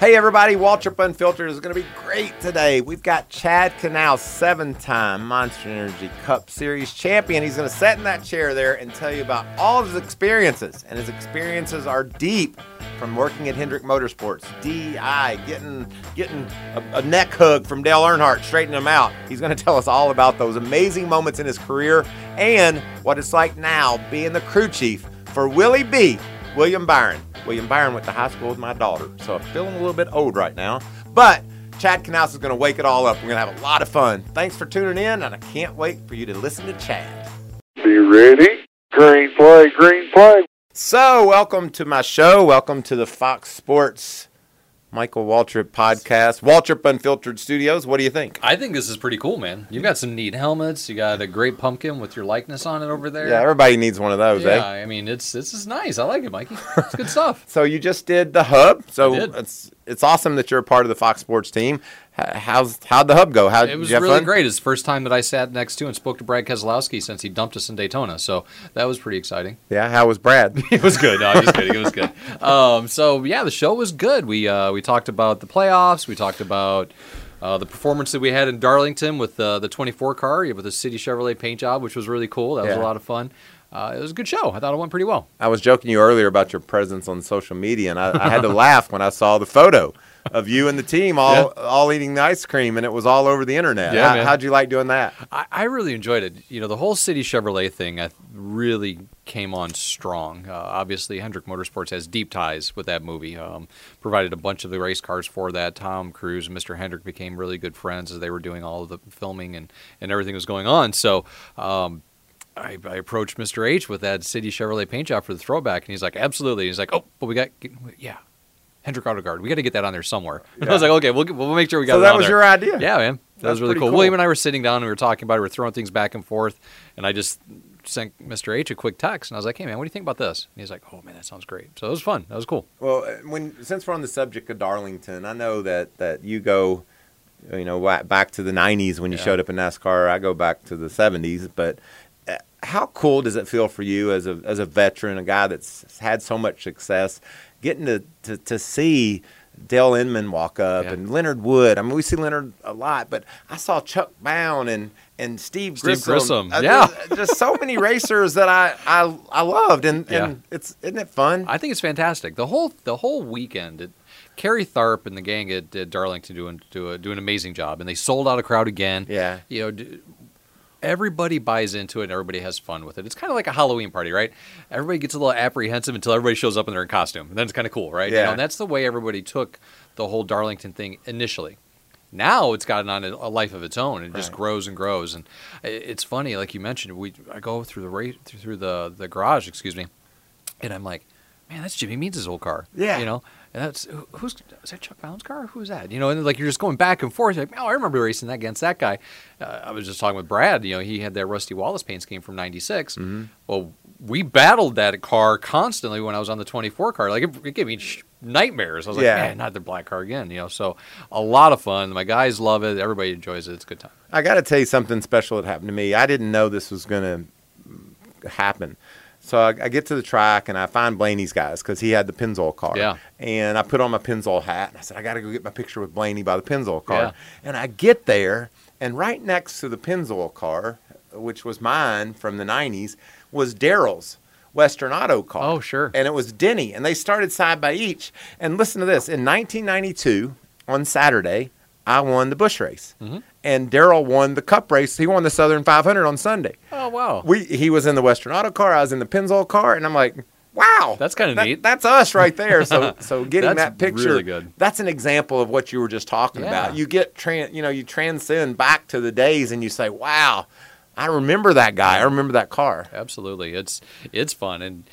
Hey everybody, Waltrip Unfiltered is going to be great today. We've got Chad Knaus, seven-time Monster Energy Cup Series champion. He's going to sit in that chair there and tell you about all of his experiences, and his experiences are deep. From working at Hendrick Motorsports, DEI, getting getting a, a neck hug from Dale Earnhardt, straightening him out. He's going to tell us all about those amazing moments in his career and what it's like now being the crew chief for Willie B. William Byron. William Byron went to high school with my daughter, so I'm feeling a little bit old right now. But Chad Knaus is going to wake it all up. We're going to have a lot of fun. Thanks for tuning in, and I can't wait for you to listen to Chad. Be ready. Green flag, green flag. So, welcome to my show. Welcome to the Fox Sports Michael Waltrip podcast, Waltrip Unfiltered Studios. What do you think? I think this is pretty cool, man. You've got some neat helmets. You got a great pumpkin with your likeness on it over there. Yeah, everybody needs one of those, yeah. eh? I mean, it's this is nice. I like it, Mikey. It's good stuff. So you just did the hub. So it's it's awesome that you're a part of the Fox Sports team. How's how'd the hub go? How It was really fun? great. It's the first time that I sat next to and spoke to Brad Keselowski since he dumped us in Daytona. So that was pretty exciting. Yeah, how was Brad? It was good. No, I'm just kidding. It was good. Um, so yeah, the show was good. We uh, we talked about the playoffs. We talked about uh, the performance that we had in Darlington with uh, the 24 car with the City Chevrolet paint job, which was really cool. That was Yeah. a lot of fun. Uh, it was a good show. I thought it went pretty well. I was joking you earlier about your presence on social media, and I, I had to laugh when I saw the photo of you and the team all all eating the ice cream, and it was all over the internet. Yeah, How, how'd you like doing that? I, I really enjoyed it. You know, the whole City Chevrolet thing I really came on strong. Uh, obviously, Hendrick Motorsports has deep ties with that movie. Um, provided a bunch of the race cars for that. Tom Cruise and Mr. Hendrick became really good friends as they were doing all of the filming and, and everything was going on. So, um, I, I approached Mr. H with that City Chevrolet paint job for the throwback, and he's like, "Absolutely." He's like, "Oh, but we got, yeah, Hendrick Auto Guard. We got to get that on there somewhere." And I was like, "Okay, we'll, we'll make sure we got So that was there." your idea? Yeah, man. That That's was really cool. cool. William and I were sitting down and we were talking about it. We were throwing things back and forth, and I just sent Mr. H a quick text, and I was like, "Hey, man, what do you think about this?" And he's like, "Oh, man, that sounds great." So it was fun. That was cool. Well, uh, when since we're on the subject of Darlington, I know that that you go, you know, back to the '90s when you Yeah. showed up in NASCAR. I go back to the '70s, but. Uh, How cool does it feel for you as a as a veteran, a guy that's had so much success, getting to to, to see Dale Inman walk up Yeah. and Leonard Wood? I mean, we see Leonard a lot, but I saw Chuck Bown and and Steve Steve Grissom. Grissom, Uh, yeah. just, just so many racers that I I, I loved, and, Yeah. and it's isn't it fun? I think it's fantastic. The whole the whole weekend, it, Kerry Tharp and the gang at, at Darlington doing do, a, do an amazing job, and they sold out a crowd again. Yeah. you know. Everybody buys into it and everybody has fun with it. It's kind of like a Halloween party, right? Everybody gets a little apprehensive until everybody shows up and they're in costume. And then it's kind of cool, right? You Yeah. know, and that's the way everybody took the whole Darlington thing initially. Now it's gotten on a, life of its own. It just Right. grows and grows. And it's funny, like you mentioned, we I go through the ra- through the the garage, excuse me, and I'm like, man, that's Jimmy Means' old car. Yeah. You know, and that's who's is that Chuck Bown's car? Who's that? You know, and like you're just going back and forth. Like, oh, I remember racing that against that guy. Uh, I was just talking with Brad. You know, he had that Rusty Wallace paint scheme from '96. Mm-hmm. Well, we battled that car constantly when I was on the 24 car. Like it, it gave me sh- nightmares. I was like, man, not the black car again. You know, so a lot of fun. My guys love it. Everybody enjoys it. It's a good time. I got to tell you something special that happened to me. I didn't know this was going to happen. So I, I get to the track and I find Blaney's guys because he had the Pennzoil car. Yeah. And I put on my Pennzoil hat and I said, I got to go get my picture with Blaney by the Pennzoil car. Yeah. And I get there and right next to the Pennzoil car, which was mine from the 90s, was Darrell's Western Auto car. Oh, sure. And it was Denny. And they started side by each. And listen to this in 1992, on Saturday, I won the Busch race. Mm-hmm. And Darrell won the Cup race. He won the Southern 500 on Sunday. Oh wow. We he was in the Western Auto car. I was in the Pennzoil car, and I'm like, wow, That's kinda that- neat. That's us right there. So so getting that picture, really good. That's an example of what you were just talking Yeah. about. You get tran, you know, you transcend back to the days, and you say, wow, I remember that guy. I remember that car. Absolutely. It's it's fun and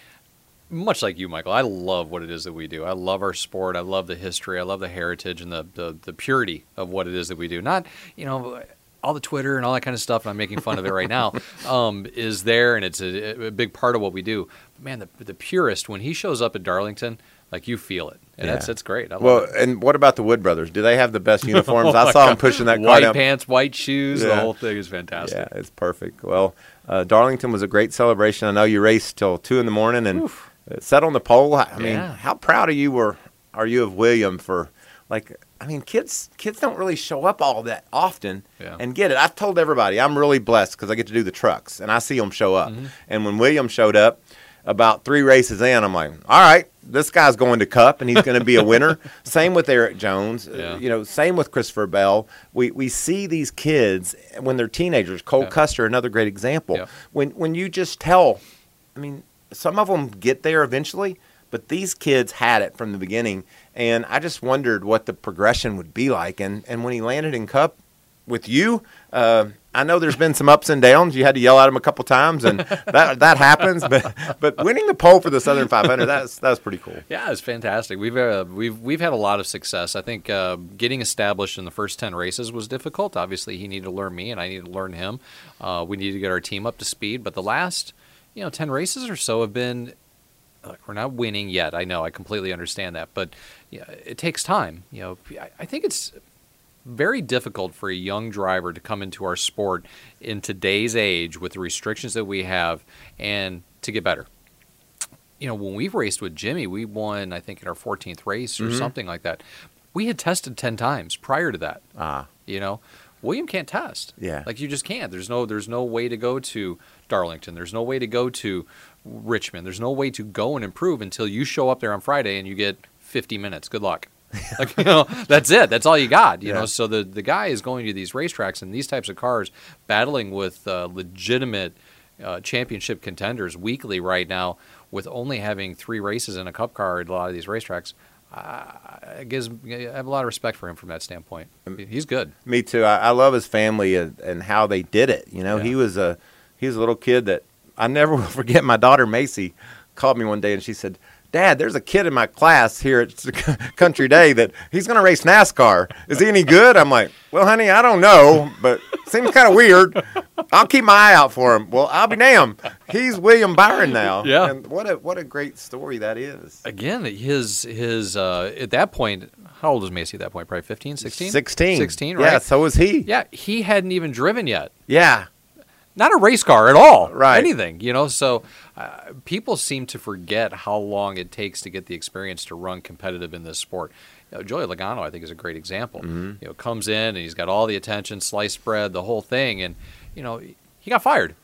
much like you, Michael, I love what it is that we do. I love our sport. I love the history. I love the heritage and the, the, the purity of what it is that we do. Not, you know, all the Twitter and all that kind of stuff, and I'm making fun of it right now, um, is there, and it's a, a big part of what we do. But man, the, the purist, when he shows up at Darlington, like you feel it. And that's, Yeah. that's great. I love Well, it. and what about the Wood brothers? Do they have the best uniforms? Oh I saw them pushing that White pants, white shoes, the whole thing is fantastic. Yeah, it's perfect. Well, uh, Darlington was a great celebration. I know you raced till two in the morning and Oof. Sat on the pole. I mean, Yeah. how proud are you were are you of William for like I mean, kids kids don't really show up all that often Yeah. and get it. I've told everybody I'm really blessed because I get to do the trucks and I see them show up. Mm-hmm. And when William showed up, about three races in, I'm like, all right, this guy's going to Cup and he's going to be a winner. same with Erik Jones. uh, Yeah. you know, same with Christopher Bell. We we see these kids when they're teenagers. Cole Yeah. Custer, another great example. Yeah. When when you just tell, I mean, some of them get there eventually, but these kids had it from the beginning. And I just wondered what the progression would be like. And and when he landed in Cup with you, uh, I know there's been some ups and downs. You had to yell at him a couple times, and that that happens. But but winning the pole for the Southern 500, that's that's pretty cool. Yeah, it's fantastic. We've uh, we've we've had a lot of success. I think uh, getting established in the first ten races was difficult. Obviously, he needed to learn me, and I needed to learn him. Uh, we needed to get our team up to speed. But the last, you know, ten races or so have been. Look, we're not winning yet. I know. I completely understand that, but yeah, it takes time. You know, I, I think it's very difficult for a young driver to come into our sport in today's age with the restrictions that we have and to get better. You know, when we've raced with Jimmy, we won, I think, in our 14th race or Mhm. something like that. We had tested 10 times prior to that. Ah, You know, William can't test. Yeah. like you just can't. There's no there's no way to go to Darlington. There's no way to go to Richmond. There's no way to go and improve until you show up there on Friday and you get 50 minutes. Good luck. like you know, that's it. That's all you got. You Yeah. know, so the the guy is going to these racetracks and these types of cars, battling with uh, legitimate uh, championship contenders weekly right now, with only having three races in a cup car at a lot of these racetracks. Gives I have a lot of respect for him from that standpoint. He's good. me too. I, I love his family and, and how they did it. You know, Yeah. he was a he was a little kid that I never will forget. My daughter Macy called me one day and she said. Dad, there's a kid in my class here at Country Day that he's going to race NASCAR. Is he any good? I'm like, well, honey, I don't know, but seems kind of weird. I'll keep my eye out for him. Well, I'll be damned. He's William Byron now. Yeah. And what a what a great story that is. Again, his his uh, at that point, how old was Macy at that point? Probably 15, 16? 16. 16, Yeah, right? so was he. Yeah, he hadn't even driven yet. Yeah. Not a race car at all. Right. Anything, you know. So uh, people seem to forget how long it takes to get the experience to run competitive in this sport. You know, Joey Logano, I think, is a great example. Mm-hmm. You know, comes in and he's got all the attention, sliced bread, the whole thing, and you know, he got fired.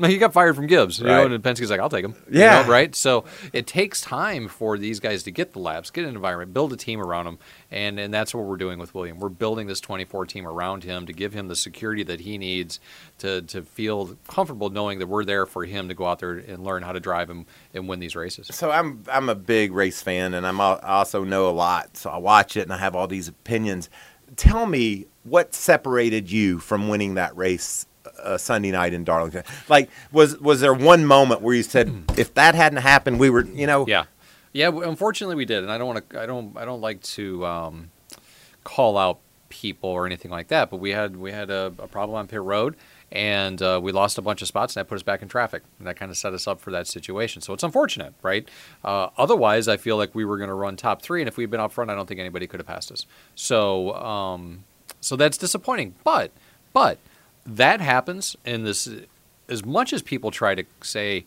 No, he got fired from Gibbs, you know, and Penske's like, "I'll take him." you Yeah. know, right. So it takes time for these guys to get the laps, get an environment, build a team around them, and and that's what we're doing with William. We're building this 24 team around him to give him the security that he needs to to feel comfortable knowing that we're there for him to go out there and learn how to drive and, and win these races. So I'm I'm a big race fan, and I'm I also know a lot. So I watch it, and I have all these opinions. Tell me what separated you from winning that race uh, Sunday night in Darlington. Like, was was there one moment where you said, if that hadn't happened, we were, you know, Yeah, yeah. Unfortunately, we did, and I don't want to. I don't. I don't like to um, call out people or anything like that. But we had we had a, a problem on pit road, and uh, we lost a bunch of spots, and that put us back in traffic, and that kind of set us up for that situation. So it's unfortunate, right? Uh, otherwise, I feel like we were going to run top three, and if we'd been up front, I don't think anybody could have passed us. So um, so that's disappointing. But but that happens and this. As much as people try to say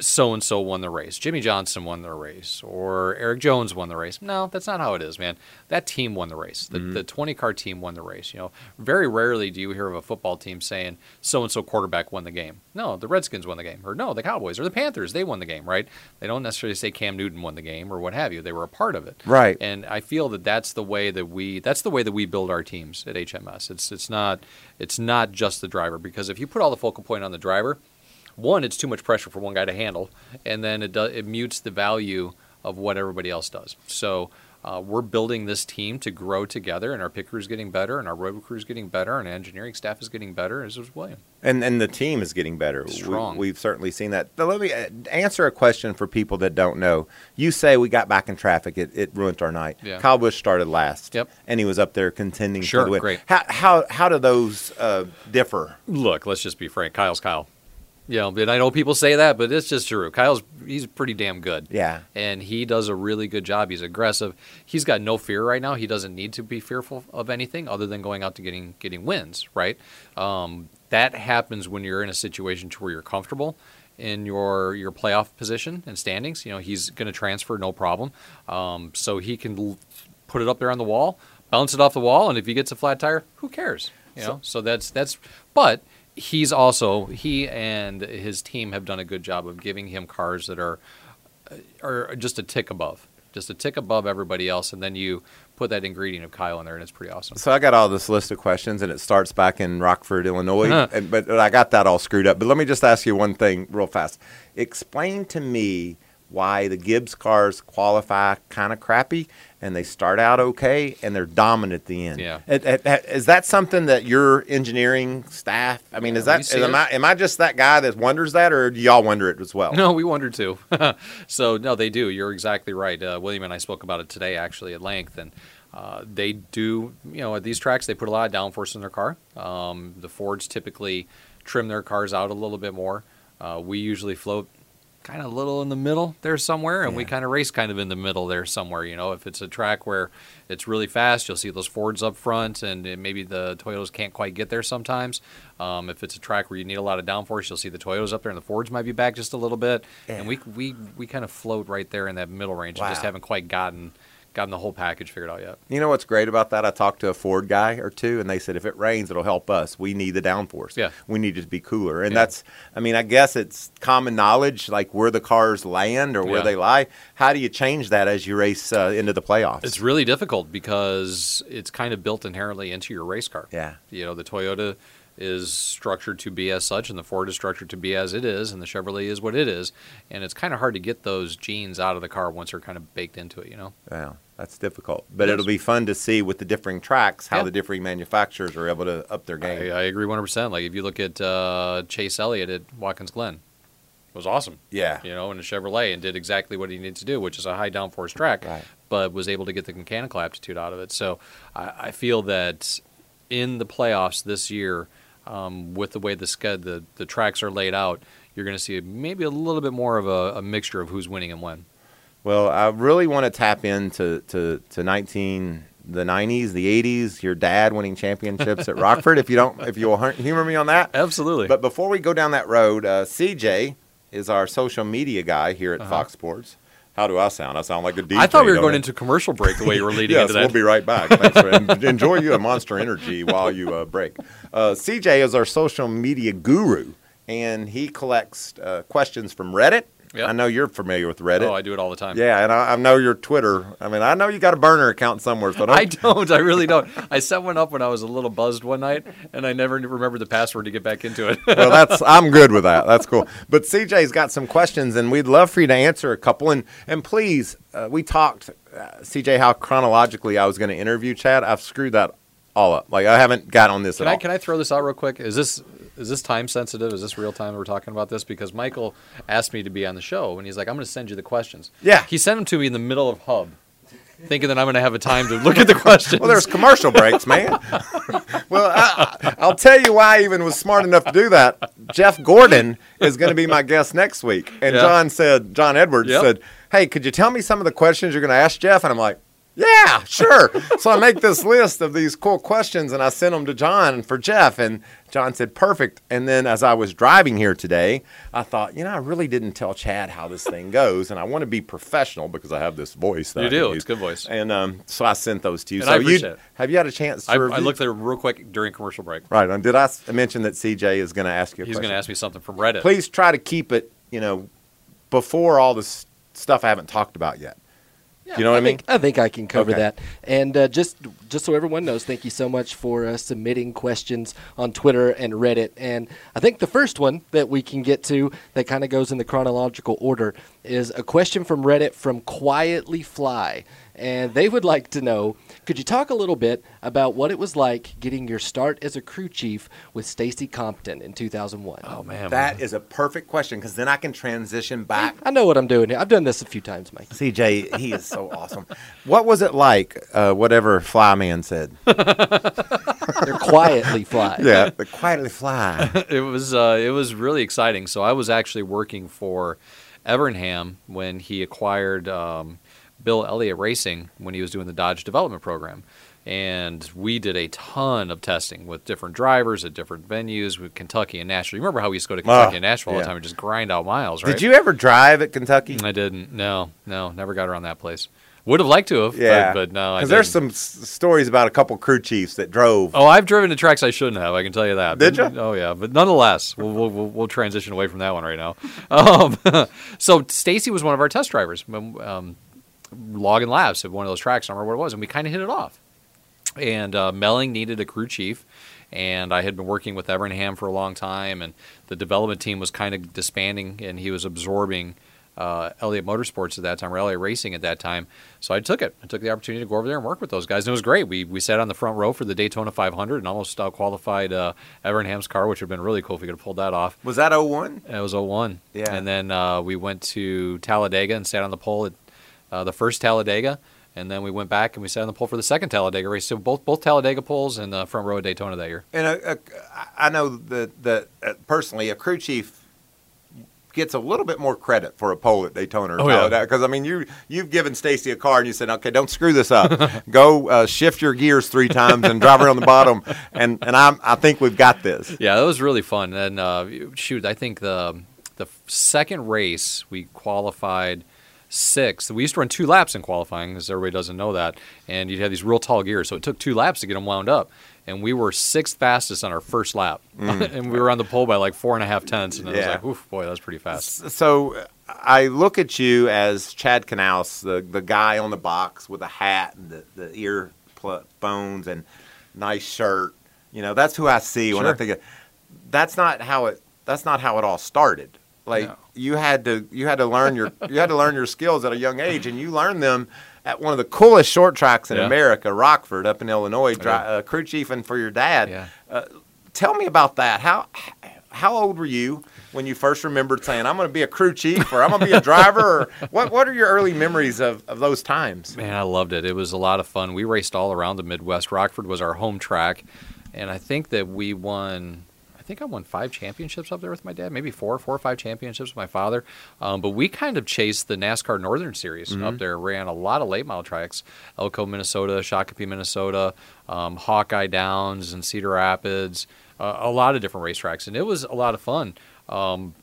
so and so won the race. Jimmie Johnson won the race, or Erik Jones won the race. No, that's not how it is, man. That team won the race. The, mm-hmm. the 20 car team won the race. You know, very rarely do you hear of a football team saying so and so quarterback won the game. No, the Redskins won the game, or no, the Cowboys or the Panthers they won the game, right? They don't necessarily say Cam Newton won the game or what have you. They were a part of it, Right. And I feel that that's the way that we that's the way that we build our teams at HMS. It's it's not it's not just the driver because if you put all the focal point on the driver one, it's too much pressure for one guy to handle, and then it does, it mutes the value of what everybody else does. So uh, we're building this team to grow together, and our pit crew is getting better, and our road crew is getting better, and engineering staff is getting better. As is William. and and the team is getting better. Strong. We, have certainly seen that. Now, let me uh, answer a question for people that don't know. You say we got back in traffic; it, it ruined our night. Yeah. Kyle Busch started last. Yep. and he was up there contending Sure, for the win. great. How how how do those uh, differ? Look, let's just be frank. Kyle's Kyle. You know, and I know people say that, but it's just true. Kyle's he's pretty damn good. Yeah. and he does a really good job. He's aggressive. He's got no fear right now. He doesn't need to be fearful of anything other than going out to getting getting wins. Right. Um, that happens when you're in a situation to where you're comfortable in your your playoff position and standings. You know, he's going to transfer no problem. Um, so he can. L- put it up there on the wall, bounce it off the wall, and if he gets a flat tire, who cares? You know, so that's that's. But he's also he and his team have done a good job of giving him cars that are are just a tick above, just a tick above everybody else, and then you put that ingredient of Kyle in there, and it's pretty awesome. So I got all this list of questions, and it starts back in Rockford, Illinois. Uh-huh. and, but I got that all screwed up. But let me just ask you one thing real fast. Explain to me why the Gibbs cars qualify kind of crappy, and they start out okay, and they're dominant at the end. Yeah. Is that something that your engineering staff? I mean, is Yeah, that am. I am I just that guy that wonders that, or do y'all wonder it as well? No, we wonder too. so no, they do. You're exactly right. Uh, William and I spoke about it today, actually, at length, and uh, they do. You know, at these tracks, they put a lot of downforce in their car. Um, the Fords typically trim their cars out a little bit more. Uh, we usually float kind of a little in the middle there somewhere, and we kind of race kind of in the middle there somewhere. You know, if it's a track where it's really fast, you'll see those Fords up front, and uh, maybe the Toyotas can't quite get there sometimes. Um, if it's a track where you need a lot of downforce, you'll see the Toyotas up there, and the Fords might be back just a little bit. And we we we kind of float right there in that middle range, and just haven't quite gotten gotten the whole package figured out yet. You know what's great about that? I talked to a Ford guy or two, and they said if it rains, it'll help us. We need the downforce. Yeah. we need it to be cooler, and Yeah. that's. I mean, I guess it's common knowledge, like where the cars land or where Yeah. they lie. How do you change that as you race uh, into the playoffs? It's really difficult because it's kind of built inherently into your race car. yeah, You know, the Toyota is structured to be as such, and the Ford is structured to be as it is, and the Chevrolet is what it is. And it's kind of hard to get those genes out of the car once they're kind of baked into it, you know? well, that's difficult, but It it'll be fun to see with the differing tracks how Yeah. the differing manufacturers are able to up their I, game. I agree 100%. Like, if you look at uh, Chase Elliott at Watkins Glen, it was awesome, yeah, you know, in a Chevrolet, and did exactly what he needed to do, which is a high downforce track. right. but was able to get the mechanical aptitude out of it. So I, I feel that in the playoffs this year, um, with the way the, sched- the the tracks are laid out, you're going to see maybe a little bit more of a, a mixture of who's winning and when. Well, I really want to tap into to, to 19 the 90s, the 80s. Your dad winning championships at Rockford. If you don't, if you'll humor me on that. Absolutely. But before we go down that road, uh, CJ is our social media guy here at Uh-huh. Fox Sports. How do I sound? I sound like a DJ. I thought we were going I? into commercial break the way you were leading yes, into that. we'll be right back. Thanks for, and enjoy you a Monster Energy while you uh, break. Uh, CJ is our social media guru, and he collects uh, questions from Reddit. Yep. I know you're familiar with Reddit. oh, I do it all the time. Yeah, and I, I know your Twitter. I mean, I know you got a burner account somewhere. So don't, I don't. I really don't. I set one up when I was a little buzzed one night, and I never remembered the password to get back into it. well, that's I'm good with that. That's cool. But CJ's got some questions, and we'd love for you to answer a couple. And and please, uh, we talked, uh, CJ, how chronologically I was going to interview Chad. I've screwed that all up. Like I haven't got on this Can at I all. can I throw this out real quick? Is this is this time sensitive? Is this real time we're talking about this? Because Michael asked me to be on the show, and he's like, "I'm going to send you the questions." Yeah. He sent them to me in the middle of Hub, thinking that I'm going to have a time to look at the questions. well, there's commercial breaks, man. well, I, I'll tell you why I even was smart enough to do that. Jeff Gordon is going to be my guest next week, and Yeah. John said, John Edwards Yep. said, "Hey, could you tell me some of the questions you're going to ask Jeff?" And I'm like. Yeah, sure. so I make this list of these cool questions and I sent them to John for Jeff. And John said, perfect. And then as I was driving here today, I thought, you know, I really didn't tell Chad how this thing goes. And I want to be professional because I have this voice. That You I do. It's a good voice. And um, so I sent those to you. And so I appreciate you it. have you had a chance to I, review? I looked there real quick during commercial break. Right. And did I mention that CJ is going to ask you a He's going to ask me something from Reddit. Please try to keep it, you know, before all this stuff I haven't talked about yet. Do you know what I, mean? think, I think I can cover Okay. that. And uh, just just so everyone knows, thank you so much for uh, submitting questions on Twitter and Reddit. And I think the first one that we can get to that kind of goes in the chronological order is a question from Reddit from Quietly Fly. And they would like to know, could you talk a little bit about what it was like getting your start as a crew chief with Stacy Compton in 2001? Oh man, That is a perfect question because then I can transition back. I know what I'm doing here. I've done this a few times, Mike. CJ, he is so awesome. What was it like? Uh, whatever Flyman said. They're quietly fly. Yeah, the quietly fly. it was uh, it was really exciting. So I was actually working for Evernham when he acquired um, Bill Elliott Racing when he was doing the Dodge development program. And we did a ton of testing with different drivers at different venues with Kentucky and Nashville. You remember how we used to go to Kentucky Ah, and Nashville all yeah. the time and just grind out miles, right? Did you ever drive at Kentucky? I didn't. No, no, never got around that place. Would have liked to have, Yeah, but, but no. Because there's some s- stories about a couple crew chiefs that drove. Oh, I've driven to tracks I shouldn't have. I can tell you that. Did But- ya? Oh yeah, but nonetheless, we'll, we'll, we'll, we'll transition away from that one right now. Um, so Stacy was one of our test drivers, um, logging laps at one of those tracks. I don't remember what it was, and we kind of hit it off. And uh, Melling needed a crew chief, and I had been working with Evernham for a long time, and the development team was kind of disbanding, and he was absorbing uh, Elliott Motorsports at that time, or Elliott Racing at that time. So I took it. I took the opportunity to go over there and work with those guys, and it was great. We we sat on the front row for the Daytona 500 and almost uh, qualified uh, Evernham's car, which would have been really cool if we could have pulled that off. Was that 01? It was 01. Yeah. And then uh, we went to Talladega and sat on the pole at the first Talladega. And then we went back and we sat on the pole for the second Talladega race. So both both Talladega poles and the front row of Daytona that year. And a, a, I know that that uh, personally, a crew chief gets a little bit more credit for a pole at Daytona. Oh, yeah. Because I mean, you you've given Stacy a car and you said, okay, don't screw this up. Go uh, shift your gears three times and drive around the bottom. And and I I think we've got this. Yeah, that was really fun. And uh, shoot, I think the the second race we qualified sixth. We used to run two laps in qualifying, because everybody doesn't know that. And you'd have these real tall gears, so it took two laps to get them wound up. And we were sixth fastest on our first lap, and we were on the pole by like four and a half tenths. And I was Mm. Like, "Oof, boy, that's pretty fast." So I look at you as Chad Knaus, the the guy on the box with a hat and the the ear pl- phones and nice shirt. You know, that's who I see when I think of. That's not how it. That's not how it all started. Like No. you had to you had to learn your you had to learn your skills at a young age, and you learned them at one of the coolest short tracks in Yeah. America, Rockford, up in Illinois. Dri- Yeah. uh, crew chief and for your dad. Yeah. Uh, tell me about that. How how old were you when you first remembered saying, "I'm going to be a crew chief" or "I'm going to be a driver"? Or what What are your early memories of, of those times? Man, I loved it. It was a lot of fun. We raced all around the Midwest. Rockford was our home track, and I think that we won. I think I won five championships up there with my dad, maybe four, four or five championships with my father. Um, but we kind of chased the NASCAR Northern Series up there. Ran a lot of late model tracks: Elko, Minnesota, Shakopee, Minnesota, um, Hawkeye Downs, and Cedar Rapids. Uh, a lot of different racetracks, and it was a lot of fun. Um,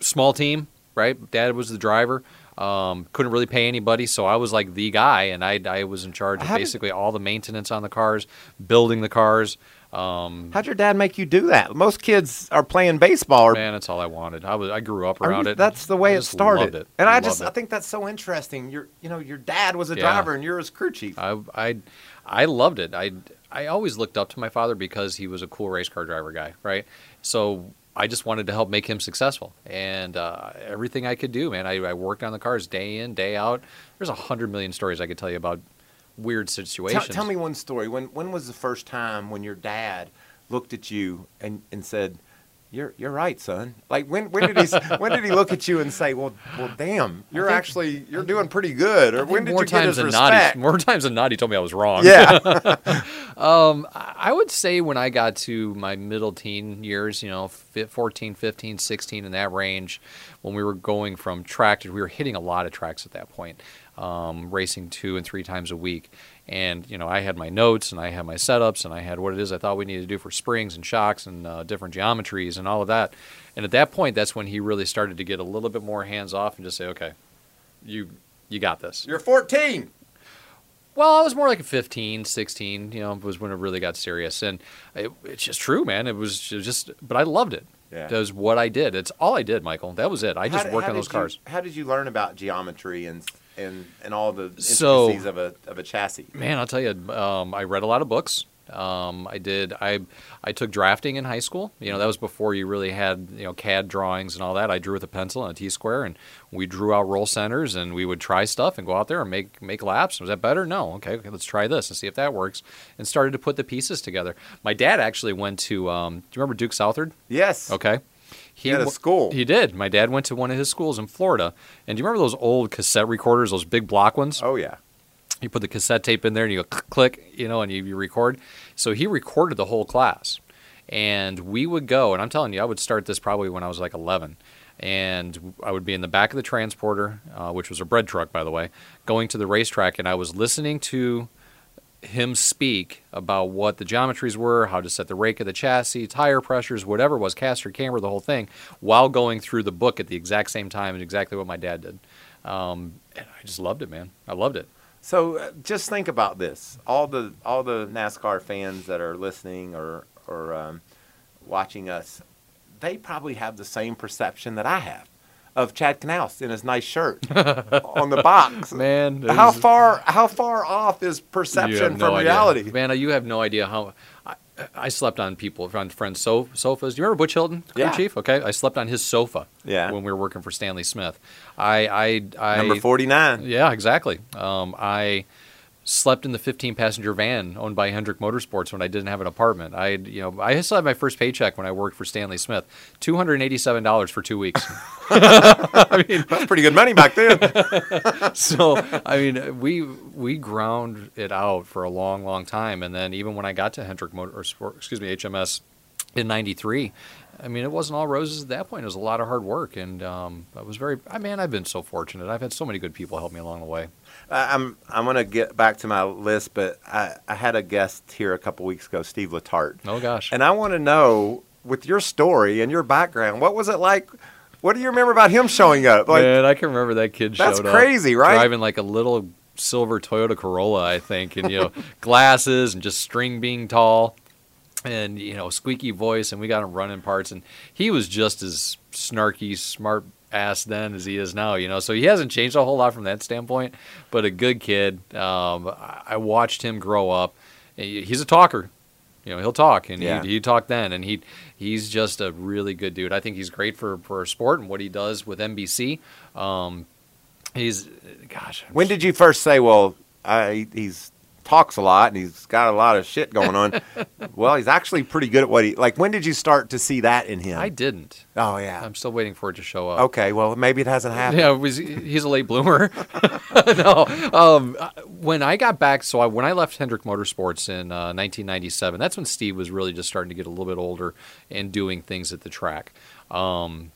small team, right? Dad was the driver. Um, couldn't really pay anybody, so I was like the guy, and I, I was in charge of basically all the maintenance on the cars, building the cars. Um, How'd your dad make you do that? Most kids are playing baseball or man, that's all I wanted. I was I grew up around you- it. That's the way I it started. it. And I Loved just it. I think that's so interesting. Your you know your dad was a Yeah. driver and you're his crew chief. I I I loved it. I I always looked up to my father because he was a cool race car driver guy, right? So I just wanted to help make him successful, and uh, everything I could do, man. I, I worked on the cars day in, day out. There's a hundred million stories I could tell you about weird Tell, situations. tell me one story. When when was the first time when your dad looked at you and, and said, "You're you're right, son." Like when when did he when did he look at you and say, "Well, well, damn, you're think- actually you're doing pretty good," or when did more you get his times than not, respect? he, more times than not, he told me I was wrong. yeah, Um, I would say when I got to my middle teen years, you know, fi- 14, 15, 16, in that range, when we were going from track to, we were hitting a lot of tracks at that point, um, racing two and three times a week. And, you know, I had my notes and I had my setups and I had what it is I thought we needed to do for springs and shocks and uh, different geometries and all of that. And at that point, that's when he really started to get a little bit more hands off and just say, okay, you, you got this. you're 14. Well, I was more like a 15, 16, you know, was when it really got serious. And it, it's just true, man. It was, it was just, but I loved it. Yeah. That was what I did. It's all I did, Michael. That was it. I just How- worked how on those you- cars. how did you learn about geometry and and and all the So- intricacies of a of a chassis? Man, I'll tell you, um, I read a lot of books. Um, I did. I I took drafting in high school. You know, that was before you really had you know CAD drawings and all that. I drew with a pencil and a T square, and we drew out roll centers, and we would try stuff and go out there and make make laps. Was that better? No. Okay, okay let's try this and see if that works. And started to put the pieces together. My dad actually went to. Um, do you remember Duke Southard? Yes. Okay. He had a school. He did. My dad went to one of his schools in Florida. And do you remember those old cassette recorders, those big block ones? Oh yeah. you put the cassette tape in there and you go click, click you know, and you, you record. So he recorded the whole class. And we would go, and I'm telling you, I would start this probably when I was like 11. And I would be in the back of the transporter, uh, which was a bread truck, by the way, going to the racetrack, and I was listening to him speak about what the geometries were, how to set the rake of the chassis, tire pressures, whatever was, caster, camber, the whole thing, while going through the book at the exact same time and exactly what my dad did. Um, and I just loved it, man. I loved it. So uh, just think about this: all the all the NASCAR fans that are listening or or um, watching us, they probably have the same perception that I have of Chad Knaus in his nice shirt on the box. Man, how far how far off is perception have no from idea. reality? Man, you have no idea how. I, I slept on people, on friends' so, sofas. Do you remember Butch Hilton, crew Yeah. chief? Okay, I slept on his sofa. Yeah. When we were working for Stanley Smith, I, I, I Number forty nine. Yeah, exactly. Um, I slept in the 15 passenger van owned by Hendrick Motorsports when I didn't have an apartment. I, you know, I still had my first paycheck when I worked for Stanley Smith, two hundred eighty-seven dollars for two weeks. I mean, that's pretty good money back then. so I mean, we we ground it out for a long, long time, and then even when I got to Hendrick Motor, or excuse me, HMS in '93, I mean, it wasn't all roses at that point. It was a lot of hard work, and um, I was very. I mean, I've been so fortunate. I've had so many good people help me along the way. I- I'm I'm gonna get back to my list, but I, I had a guest here a couple weeks ago, Steve Letarte, Oh gosh. and I want to know with your story and your background, what was it like? What do you remember about him showing up? Like, Man, I can remember that kid That's showed up crazy, right? Driving like a little silver Toyota Corolla, I think, and you know, glasses and just string being tall, and you know, squeaky voice, and we got him running parts, and he was just as snarky, smart ass then as he is now, you know. So he hasn't changed a whole lot from that standpoint, but a good kid. Um, I watched him grow up. He's a talker. You know, he'll talk, and Yeah. he, he talked then, and he he's just a really good dude. I think he's great for for sport and what he does with NBC. Um, he's, gosh, I'm when did you first say, well, I, he's talks a lot and he's got a lot of shit going on? well, he's actually pretty good at what he like. When did you start to see that in him? I didn't. oh yeah. I'm still waiting for it to show up. Okay, well maybe it hasn't happened. Yeah, was, he's a late bloomer. no, um, when I got back, so I, when I left Hendrick Motorsports in uh, 1997, that's when Steve was really just starting to get a little bit older and doing things at the track. Um,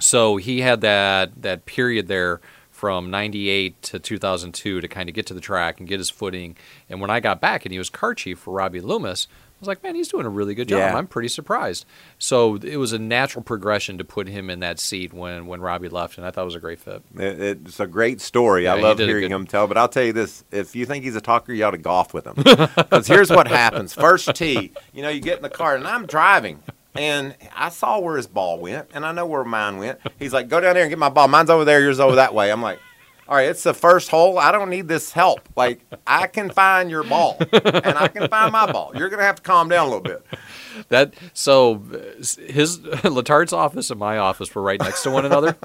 so he had that that period there from 98 to 2002 to kind of get to the track and get his footing. And when I got back and he was car chief for Robbie Loomis, I was like, man, he's doing a really good job. Yeah. I'm pretty surprised. So it was a natural progression to put him in that seat when, when Robbie left, and I thought it was a great fit. It, it's a great story. I Yeah, he love a hearing good- him tell. But I'll tell you this: if you think he's a talker, you ought to golf with him. Because here's what happens: first tee, you know, you get in the car, and I'm driving, and I saw where his ball went, and I know where mine went. He's like, "Go down there and get my ball. Mine's over there. Yours over that way." I'm like. All right, it's the first hole. I don't need this help. Like I can find your ball, and I can find my ball. You're gonna have to calm down a little bit. That so his Letarte's office and my office were right next to one another.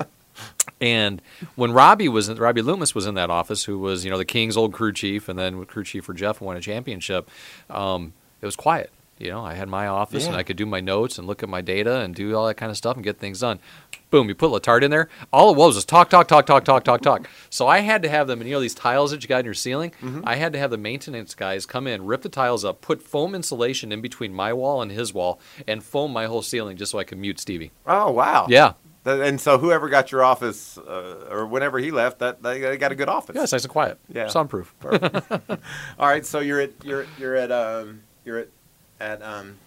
And when Robbie was in, Robbie Loomis was in that office, who was you know the King's old crew chief, and then crew chief for Jeff won a championship. Um, it was quiet. You know, I had my office and I could do my notes and look at my data and do all that kind of stuff and get things done. Boom, you put Letarte in there. All it was was talk, talk, talk, talk, talk, talk, talk. So I had to have them, and you know these tiles that you got in your ceiling. Mm-hmm. I had to have the maintenance guys come in, rip the tiles up, put foam insulation in between my wall and his wall, and foam my whole ceiling just so I could mute Stevie. Oh wow! Yeah, And so whoever got your office, uh, or whenever he left, that they, they got a good office. yeah, it's nice and quiet. Yeah. soundproof. All right, so you're at you're you're at um you're at at um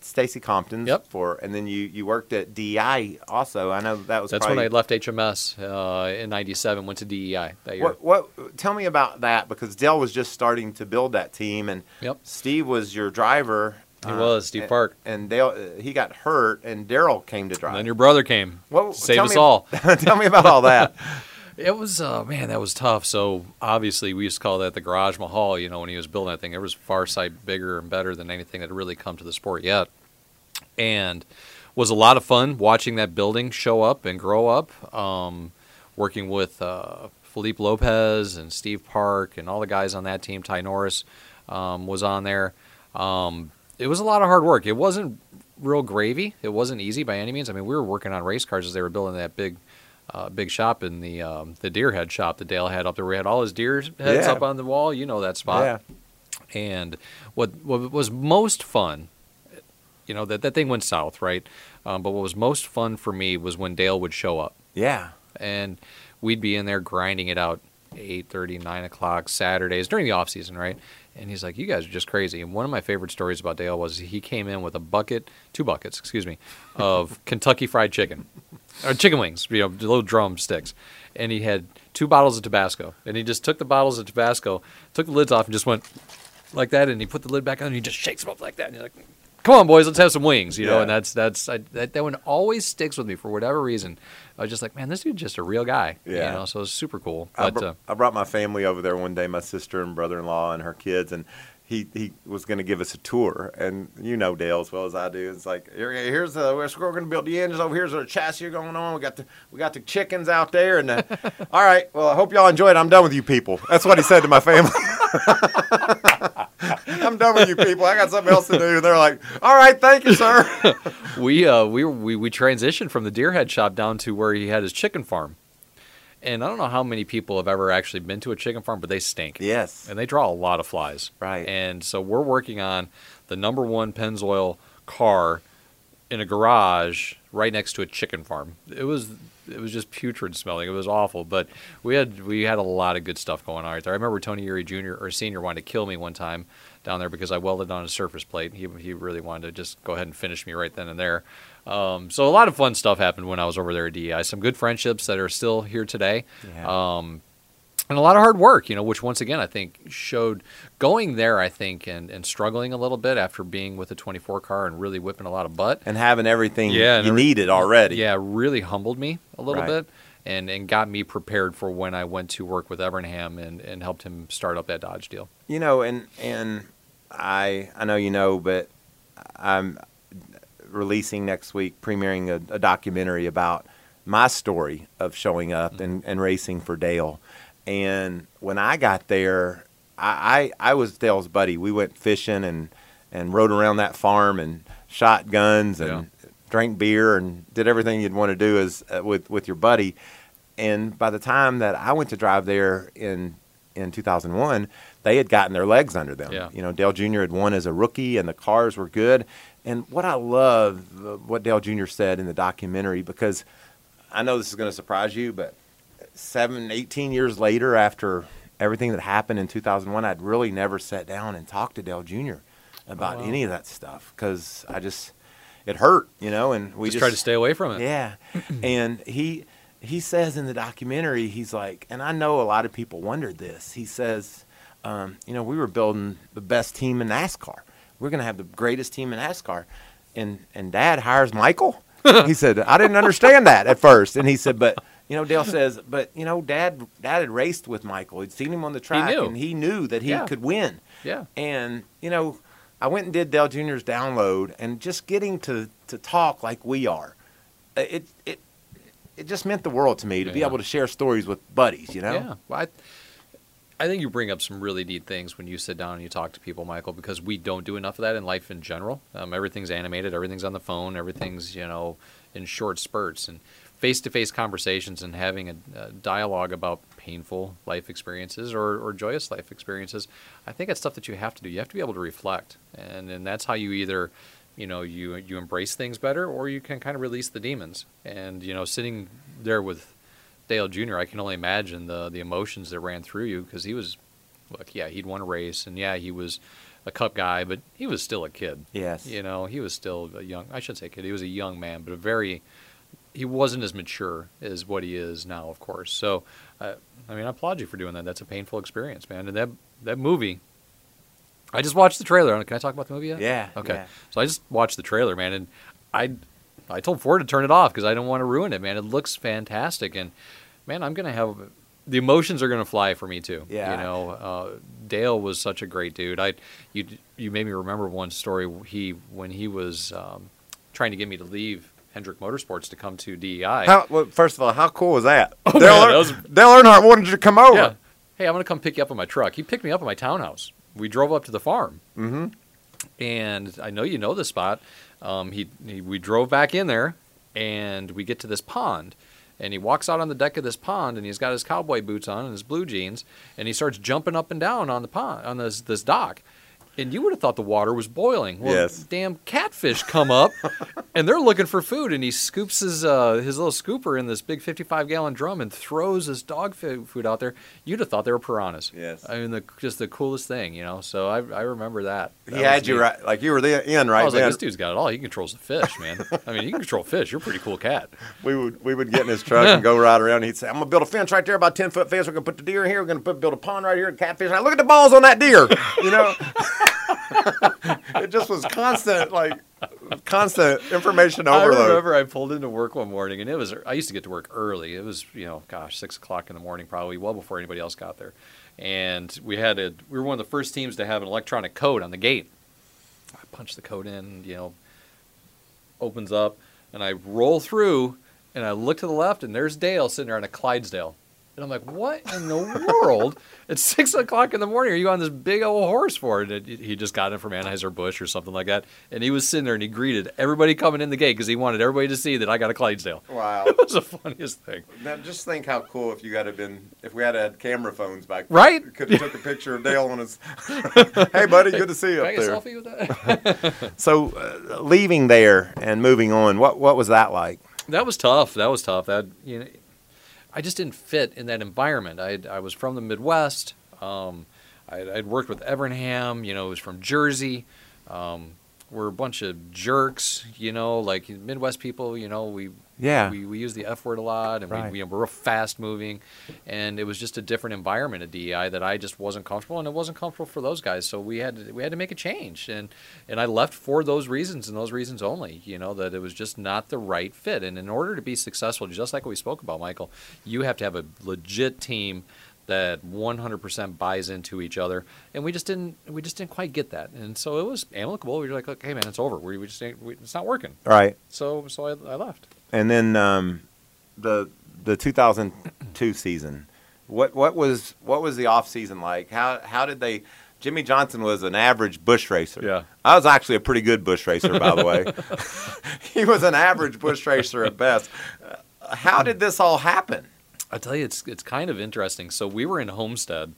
Stacy Compton's Yep. for, and then you you worked at DEI also. I know that was That's probably, when I left HMS uh, in '97. Went to DEI that year. What what? Tell me about that because Dale was just starting to build that team, and Yep. Steve was your driver. He was, Steve and- Park. and Dale uh, he got hurt, and Darrell came to drive. And then your brother came, What- tell us me- all. tell me about all that. It was uh, man, that was tough. So obviously, we used to call that the Garage Mahal. You know, when he was building that thing, it was far sight bigger and better than anything that had really come to the sport yet, and was a lot of fun watching that building show up and grow up. Um, working with uh, Felipe Lopez and Steve Park and all the guys on that team. Ty Norris um, was on there. Um, it was a lot of hard work. It wasn't real gravy. It wasn't easy by any means. I mean, we were working on race cars as they were building that big, uh, big shop in the um, the deer head shop that Dale had up there. We had all his deer heads Yeah. up on the wall. You know that spot. yeah. And what what was most fun, you know, that that thing went south, right? Um, but what was most fun for me was when Dale would show up Yeah. and we'd be in there grinding it out 8.30 9 o'clock saturdays during the off season right and he's like you guys are just crazy. And one of my favorite stories about dale was he came in with a bucket two buckets excuse me of kentucky fried chicken or chicken wings you know little drumsticks and he had two bottles of Tabasco, and he just took the bottles of Tabasco, took the lids off, and just went like that, and he put the lid back on, and he just shakes them up like that, and he's like, "Come on, boys, let's have some wings," you know. Yeah. And that's that's I, that that one always sticks with me for whatever reason. I was just like, man, this dude's just a real guy, Yeah. you know. So it's super cool. I, br- uh, I brought my family over there one day, my sister and brother-in-law and her kids, and he, he was going to give us a tour. And you know Dale as well as I do. It's like here, here's the we're going to build the engines over here's our chassis going on. We got the we got the chickens out there, and uh, all right. Well, I hope y'all enjoyed. I'm done with you people. That's what he said to my family. I'm done with you people. I got something else to do. They're like, all right, thank you, sir. we uh we we we transitioned from the deerhead shop down to where he had his chicken farm. And I don't know how many people have ever actually been to a chicken farm, but they stink. yes. And they draw a lot of flies. Right. And so we're working on the number one Pennzoil car in a garage right next to a chicken farm. It was it was just putrid smelling. It was awful. But we had we had a lot of good stuff going on right there. I remember Tony Eury Jr. or Senior wanted to kill me one time down there because I welded on a surface plate. He he really wanted to just go ahead and finish me right then and there. Um, so a lot of fun stuff happened when I was over there at DEI. Some good friendships that are still here today. Yeah. Um, and a lot of hard work, you know, which once again I think showed going there, I think, and, and struggling a little bit after being with a 24 car and really whipping a lot of butt. and having everything Yeah, you needed already. Yeah, really humbled me a little Right. bit and, and got me prepared for when I went to work with Evernham and, and helped him start up that Dodge deal. You know, and and I I know you know, but I'm releasing next week, premiering a, a documentary about my story of showing up and, and racing for Dale. And when I got there, I, I I was Dale's buddy. We went fishing and and rode around that farm and shot guns and drank beer and did everything you'd want to do as uh, with with your buddy. And by the time that I went to drive there in in 2001, they had gotten their legs under them. Yeah. You know, Dale Jr. had won as a rookie, and the cars were good. And what I love, uh, what Dale Jr. said in the documentary, because I know this is going to surprise you, but seven, 18 years later, after everything that happened in 2001, I'd really never sat down and talked to Dale Jr. about Oh, wow. any of that stuff because I just, it hurt, you know, and we just, just, try to stay away from it. yeah. and he he says in the documentary, he's like, and I know a lot of people wondered this. He says, um, you know, we were building the best team in NASCAR. We're going to have the greatest team in NASCAR. And and Dad hires Michael. he said, I didn't understand that at first. And he said, but you know, Dale says, but you know, Dad Dad had raced with Michael. He'd seen him on the track, knew. and he knew that he Yeah. could win. Yeah. And you know, I went and did Dale Jr.'s download, and just getting to to talk like we are, uh, it it it just meant the world to me to be able to share stories with buddies. You know, Yeah, well, I, I think you bring up some really neat things when you sit down and you talk to people, Michael, because we don't do enough of that in life in general. Um, everything's animated, everything's on the phone, everything's you know in short spurts, and face-to-face conversations and having a, a dialogue about painful life experiences or, or joyous life experiences. I think that's stuff that you have to do. You have to be able to reflect, and and that's how you either you know you you embrace things better or you can kind of release the demons. And you know, sitting there with Dale Jr., I can only imagine the the emotions that ran through you because he was, look, yeah, he'd won a race, and yeah, he was a cup guy, but he was still a kid. Yes. You know, he was still a young. I should say kid. He was a young man, but a very. He wasn't as mature as what he is now, of course. So, uh, I mean, I applaud you for doing that. That's a painful experience, man. And that that movie. I just watched the trailer. Can I talk about the movie yet? Yeah, Okay. yeah. So I just watched the trailer, man, and I I told Ford to turn it off because I don't want to ruin it, man. It looks fantastic, and man, I'm gonna have the emotions are gonna fly for me too. Yeah. You know, uh, Dale was such a great dude. I you you made me remember one story. He when he was um, trying to get me to leave Hendrick Motorsports to come to DEI. How, well, first of all, how cool was that? Dale, Oh, man, Earn- that was- Dale Earnhardt wanted you to come over. Yeah. Hey, I'm gonna come pick you up in my truck. He picked me up at my townhouse. We drove up to the farm, Mm-hmm. and I know you know the spot. Um, he, he we drove back in there, and we get to this pond, and he walks out on the deck of this pond, and he's got his cowboy boots on and his blue jeans, and he starts jumping up and down on the pond on this this dock. And you would have thought the water was boiling. Well, Yes. damn catfish come up, and they're looking for food, and he scoops his uh, his little scooper in this big 55 gallon drum and throws his dog food out there. You'd have thought they were piranhas. Yes. I mean, the, just the coolest thing, you know. So I I remember that. He had you neat. right, like you were the, in right I was then. like, this dude's got it all. He controls the fish, man. I mean, you can control fish. You're a pretty cool cat. we would we would get in his truck and go right around. He'd say, "I'm gonna build a fence right there, about ten foot fence. We're gonna put the deer in here. We're gonna put, build a pond right here, and catfish. Now look at the balls on that deer. You know, it just was constant, like constant information overload. I remember I pulled into work one morning, and it was I used to get to work early. It was you know, gosh, six o'clock in the morning, probably well before anybody else got there. And we had a we were one of the first teams to have an electronic code on the gate. I punch the code in, you know, opens up, and I roll through, and I look to the left, and there's Dale sitting there on a Clydesdale. And I'm like, what in the world? It's six o'clock in the morning. Are you on this big old horse for? And it, he just got it from Anheuser-Busch or something like that. And he was sitting there and he greeted everybody coming in the gate because he wanted everybody to see that I got a Clydesdale. Wow. It was the funniest thing. Now, just think how cool if you had have been if we had had camera phones back then. Right? Could have took a picture of Dale on his. hey, buddy, good to see you Can up there. selfie with that? So, uh, leaving there and moving on, what what was that like? That was tough. That was tough. That you know, I just didn't fit in that environment. I I was from the Midwest. Um, I, I'd worked with Evernham. You know, was from Jersey. Um, we're a bunch of jerks. You know, like Midwest people. You know, we Yeah. we, we use the F word a lot, and Right. we, we, we're real fast moving, and it was just a different environment at DEI that I just wasn't comfortable, and it wasn't comfortable for those guys. So we had to, we had to make a change, and and I left for those reasons and those reasons only. You know that it was just not the right fit, and in order to be successful, just like what we spoke about, Michael, you have to have a legit team that 100% buys into each other, and we just didn't we just didn't quite get that, and so it was amicable. We were like, okay, man, it's over. We, we just ain't, we, it's not working. Right. So so I, I left. And then um, the the 2002 season. What what was what was the off season like? How how did they? Jimmie Johnson was an average Busch racer. Yeah. I was actually a pretty good Busch racer, by the way. he was an average Busch racer at best. Uh, how did this all happen? I tell you, it's it's kind of interesting. So we were in Homestead,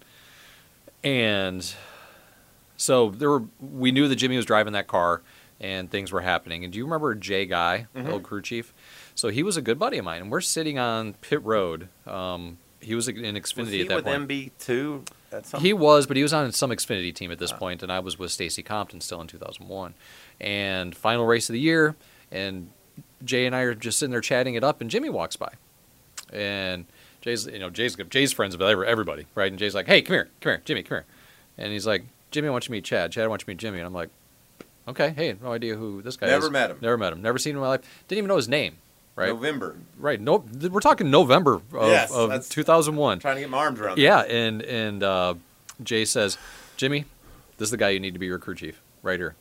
and so there were we knew that Jimmy was driving that car, and things were happening. And do you remember Jay Guy, the old crew chief? So he was a good buddy of mine, and we're sitting on Pit Road. Um, he was in Xfinity Was he at that with point. MB2 at He was, but he was on some Xfinity team at this point, and I was with Stacy Compton still in 2001. And final race of the year, and Jay and I are just sitting there chatting it up, and Jimmy walks by, and Jay's, you know, Jay's Jay's friends with everybody, right? And Jay's like, "Hey, come here, come here, Jimmy, come here," and he's like, "Jimmy, I want you to meet Chad. Chad, I want you to meet Jimmy." And I'm like, "Okay, hey, no idea who this guy is. Never met him. Never met him. Never seen him in my life. Didn't even know his name." Right, November. right. No, we're talking November of, Yes, of that's- 2001. Trying to get my arms around. Yeah, and and uh, Jay says, Jimmy, this is the guy you need to be your crew chief right here.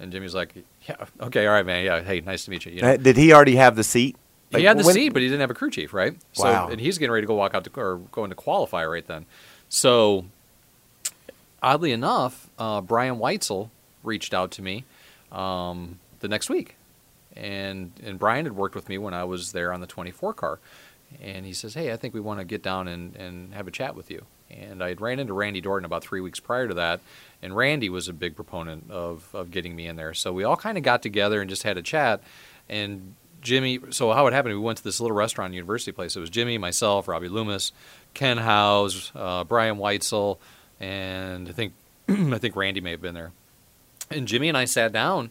And Jimmy's like, Yeah, okay, all right, man. Yeah, hey, nice to meet you. you know? Uh, Did he already have the seat? Like, he had the when- seat, but he didn't have a crew chief, right? So, Wow. And he's getting ready to go walk out to, or go into qualify right then. So, oddly enough, uh, Brian Whitesell reached out to me um, the next week, and and Brian had worked with me when I was there on the 24 car, and he says, "Hey, I think we want to get down and, and have a chat with you." And I had ran into Randy Dorton about three weeks prior to that, and Randy was a big proponent of of getting me in there. So we all kind of got together and just had a chat, and Jimmy. So how it happened? We went to this little restaurant, University Place. It was Jimmy, myself, Robbie Loomis, Ken Howes, uh, Brian Whitesell, and I think I think Randy may have been there. And Jimmy and I sat down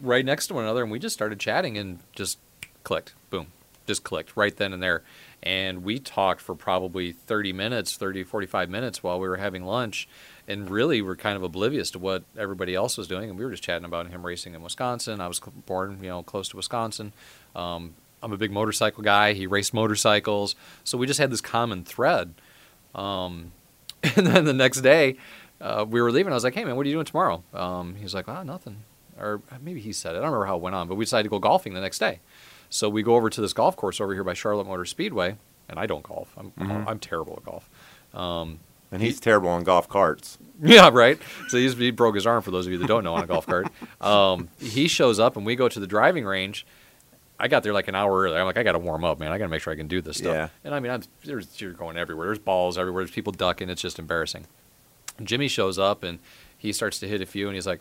right next to one another, and we just started chatting and just clicked. Boom, just clicked right then and there. And we talked for probably 30 minutes, 30, 45 minutes while we were having lunch. And really, we're kind of oblivious to what everybody else was doing. And we were just chatting about him racing in Wisconsin. I was born, you know, close to Wisconsin. Um, I'm a big motorcycle guy. He raced motorcycles. So we just had this common thread. Um, and then the next day, uh, we were leaving. I was like, "Hey man, what are you doing tomorrow?" Um, he was like, "Ah, nothing." Or maybe he said it. I don't remember how it went on, but we decided to go golfing the next day. So we go over to this golf course over here by Charlotte Motor Speedway, and I don't golf. I'm I'm, I'm terrible at golf. Um, And he's terrible on golf carts. yeah, right. So he's, he broke his arm for those of you that don't know on a golf cart. Um, he shows up and we go to the driving range. I got there like an hour early. I'm like, I got to warm up, man. I got to make sure I can do this stuff. Yeah. And I mean, I'm, there's you're going everywhere. There's balls everywhere. There's people ducking. It's just embarrassing. Jimmy shows up and he starts to hit a few, and he's like,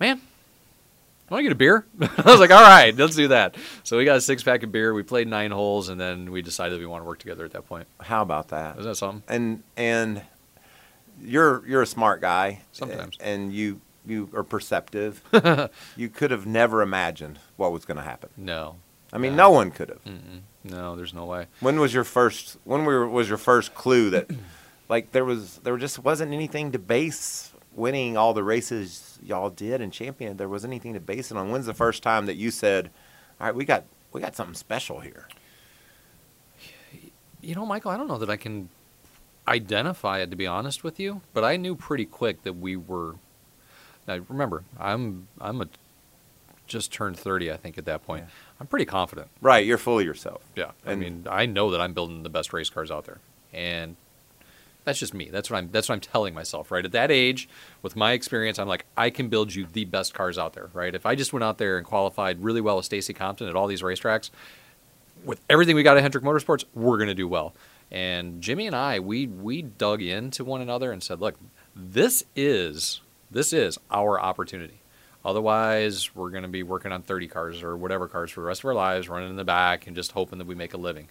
"Man, want to get a beer?" I was like, "All right, let's do that." So we got a six pack of beer. We played nine holes, and then we decided we want to work together at that point. How about that? Is that something? and and you're you're a smart guy Sometimes. and you you are perceptive you could have never imagined what was going to happen No, i mean Yeah. no one could have Mm-mm. no, there's no way. when was your first when were, was your first clue that like there was there just wasn't anything to base winning all the races y'all did and championed, there wasn't anything to base it on when's the first time that you said all right we got we got something special here You know, Michael, I don't know that I can identify it to be honest with you, but I knew pretty quick that we were. Now, remember, I'm I'm a just turned 30, I think, at that point. Yeah. I'm pretty confident. right you're full of yourself Yeah, I mean, I know that I'm building the best race cars out there, and that's just me. That's what I'm. That's what I'm telling myself. Right at that age, with my experience, I'm like, I can build you the best cars out there. Right? If I just went out there and qualified really well with Stacy Compton at all these racetracks, with everything we got at Hendrick Motorsports, we're to do well. And Jimmy and I, we we dug into one another and said, look, this is this is our opportunity. Otherwise, we're going to be working on 30 cars or whatever cars for the rest of our lives, running in the back and just hoping that we make a living.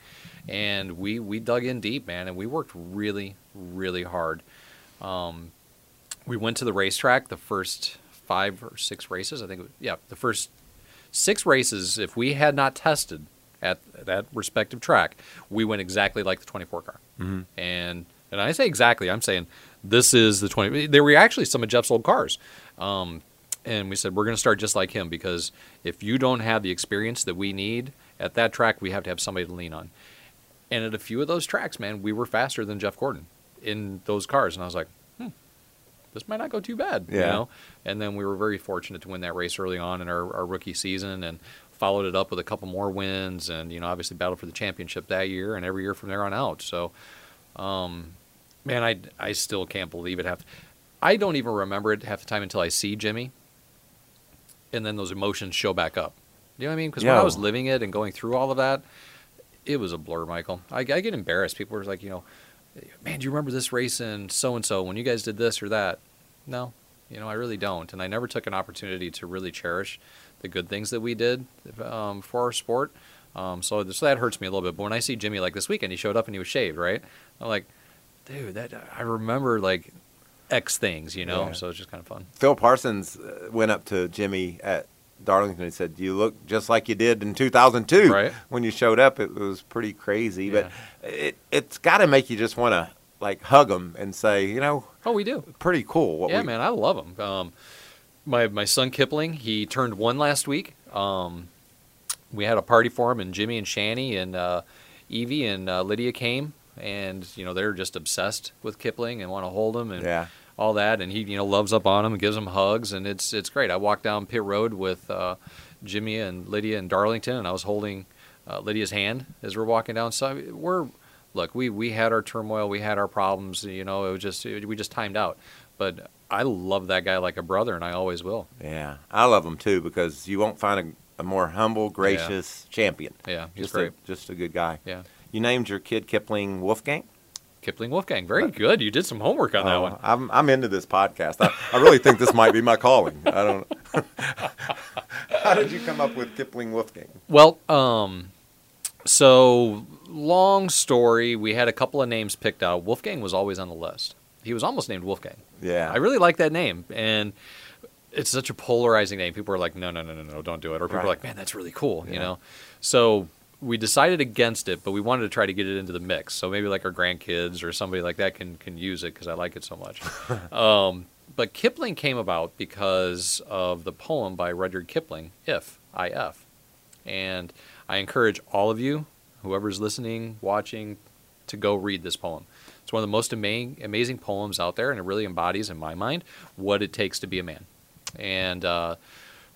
And we we dug in deep, man, and we worked really really hard. Um, we went to the racetrack the first five or six races. I think, was, yeah, the first six races. If we had not tested at that respective track, we went exactly like the 24 car. mm-hmm. And and I say exactly, I'm saying this is the 20. There were actually some of Jeff's old cars. Um, and we said we're going to start just like him because if you don't have the experience that we need at that track, we have to have somebody to lean on. And at a few of those tracks, man, we were faster than Jeff Gordon in those cars, and I was like, hmm, this might not go too bad, you know. And then we were very fortunate to win that race early on in our, our rookie season, and followed it up with a couple more wins, and you know, obviously battled for the championship that year and every year from there on out. So, um, man, I I still can't believe it. Half, I don't even remember it half the time until I see Jimmy, and then those emotions show back up. You know what I mean? Because when I was living it and going through all of that, it was a blur, Michael. I, I get embarrassed. People are like, you know, man, do you remember this race in so and so when you guys did this or that? No, you know, I really don't, and I never took an opportunity to really cherish the good things that we did um, for our sport. Um, so, so that hurts me a little bit. But when I see Jimmy like this weekend, he showed up and he was shaved, right? I'm like, dude, that I remember like X things, you know. Yeah. So it's just kind of fun. Phil Parsons uh, went up to Jimmy at Darlington and said, "You look just like you did in 2002 Right. when you showed up. It was pretty crazy, Yeah. but it it's got to make you just want to like hug him and say, you know, Oh, we do. pretty cool. What yeah, we, man, I love him. Um, my my son Kipling, he turned one last week. Um, we had a party for him, and Jimmy and Shani and uh, Evie and uh, Lydia came, and you know they're just obsessed with Kipling and want to hold him and Yeah. All that. And he you know loves up on him and gives him hugs, and it's it's great. I walked down pit road with uh, Jimmy and Lydia and Darlington, and I was holding uh, Lydia's hand as we're walking down. So we're look, we we had our turmoil, we had our problems. You know, it was just we just timed out, but. I love that guy like a brother, and I always will. Yeah, I love him too because you won't find a, a more humble, gracious champion. Yeah, he's just great. a just a good guy. Yeah. You named your kid Kipling Wolfgang. Kipling Wolfgang. Very good. You did some homework on that one. I'm I'm into this podcast. I, I really think this might be my calling. I don't. How did you come up with Kipling Wolfgang? Well, um, so long story. We had a couple of names picked out. Wolfgang was always on the list. He was almost named Wolfgang. Yeah, I really like that name, and it's such a polarizing name. People are like, no, no, no, no, no, don't do it. Or people Right. are like, man, that's really cool. You know. So we decided against it, but we wanted to try to get it into the mix. So maybe like our grandkids or somebody like that can can use it because I like it so much. um, but Kipling came about because of the poem by Rudyard Kipling, If, I F. And I encourage all of you, whoever's listening, watching, to go read this poem. It's one of the most ama- amazing poems out there, and it really embodies, in my mind, what it takes to be a man. And uh,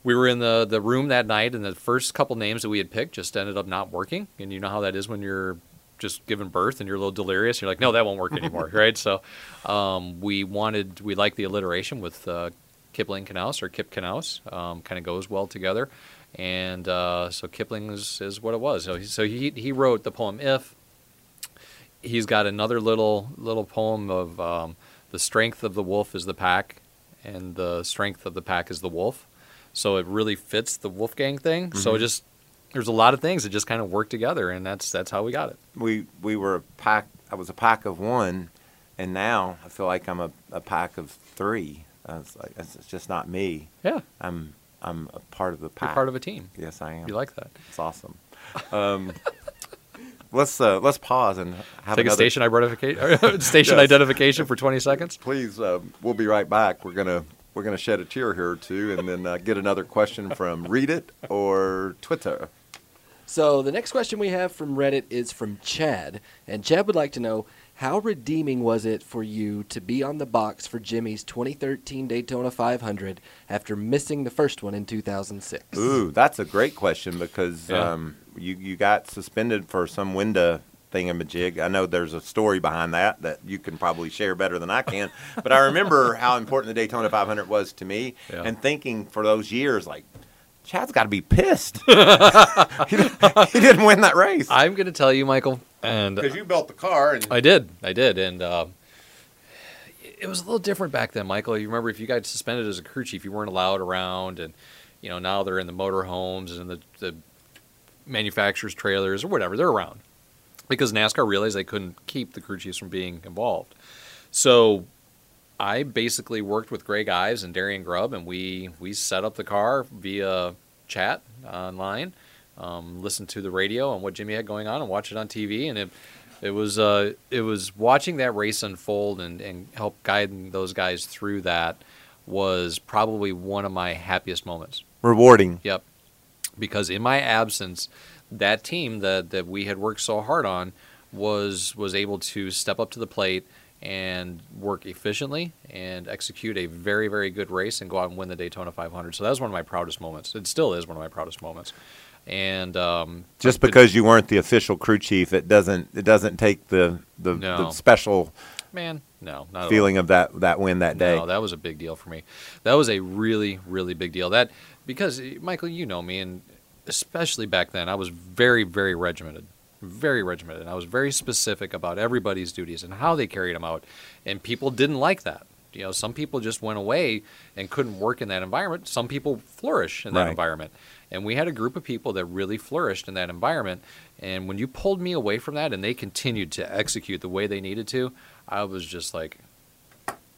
we were in the, the room that night, and the first couple names that we had picked just ended up not working. And you know how that is when you're just giving birth and you're a little delirious. You're like, no, that won't work anymore, right? So um, we wanted, we liked the alliteration with uh, Kipling Knaus or Kip Knaus. Um, kind of goes well together. And uh, so Kipling is, is what it was. So he, so he, he wrote the poem If. He's got another little little poem of um, the strength of the wolf is the pack, and the strength of the pack is the wolf. So it really fits the Wolfgang thing. So it just there's a lot of things that just kind of work together, and that's that's how we got it. We we were a pack. I was a pack of one, and now I feel like I'm a, a pack of three. It's, like, it's just not me. Yeah, I'm I'm a part of the you're part of a team. yes, I am. You like that? It's awesome. Um, let's uh, let's pause and have Take a station identification station Yes. identification for 20 seconds. Please, uh, we'll be right back. We're gonna we're gonna shed a tear here or two, and then uh, get another question from Reddit or Twitter. So the next question we have from Reddit is from Chad, and Chad would like to know how redeeming was it for you to be on the box for Jimmy's 2013 Daytona 500 after missing the first one in 2006? Ooh, that's a great question because Yeah. um, you you got suspended for some window thingamajig. I know there's a story behind that that you can probably share better than I can. but I remember how important the Daytona 500 was to me, Yeah. and thinking for those years like. Chad's got to be pissed. he, didn't, he didn't win that race I'm going to tell you, Michael, and because you built the car and I did, I did, and uh, it was a little different back then, Michael. You remember if you got suspended as a crew chief, you weren't allowed around, and you know now they're in the motorhomes and the, the manufacturers' trailers or whatever. They're around because NASCAR realized they couldn't keep the crew chiefs from being involved. So I basically worked with Greg Ives and Darian Grubb, and we we set up the car via chat online, um, listened to the radio and what Jimmy had going on, and watched it on TV. And it it was uh, it was watching that race unfold and and help guiding those guys through that was probably one of my happiest moments. rewarding. Yep. Because in my absence, that team that, that we had worked so hard on was was able to step up to the plate and work efficiently and execute a very very good race and go out and win the Daytona 500. So that was one of my proudest moments. It still is one of my proudest moments. And um, Just because you weren't the official crew chief, it doesn't it doesn't take the the, the special man, no, not at all. feeling of that that win that day. No, that was a big deal for me. That was a really, really big deal. That because Michael, you know me, and especially back then, I was very, very regimented, very regimented. And I was very specific about everybody's duties and how they carried them out, and people didn't like that. You know, some people just went away and couldn't work in that environment. Some people flourish in that Right. environment. And we had a group of people that really flourished in that environment. And when you pulled me away from that and they continued to execute the way they needed to, I was just like,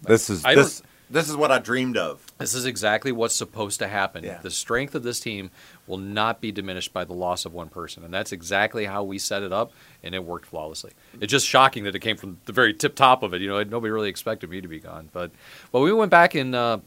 this is I don't- this this is what I dreamed of. this is exactly what's supposed to happen. Yeah. The strength of this team will not be diminished by the loss of one person. And that's exactly how we set it up, and it worked flawlessly. It's just shocking that it came from the very tip top of it. You know, nobody really expected me to be gone. But, but we went back in uh,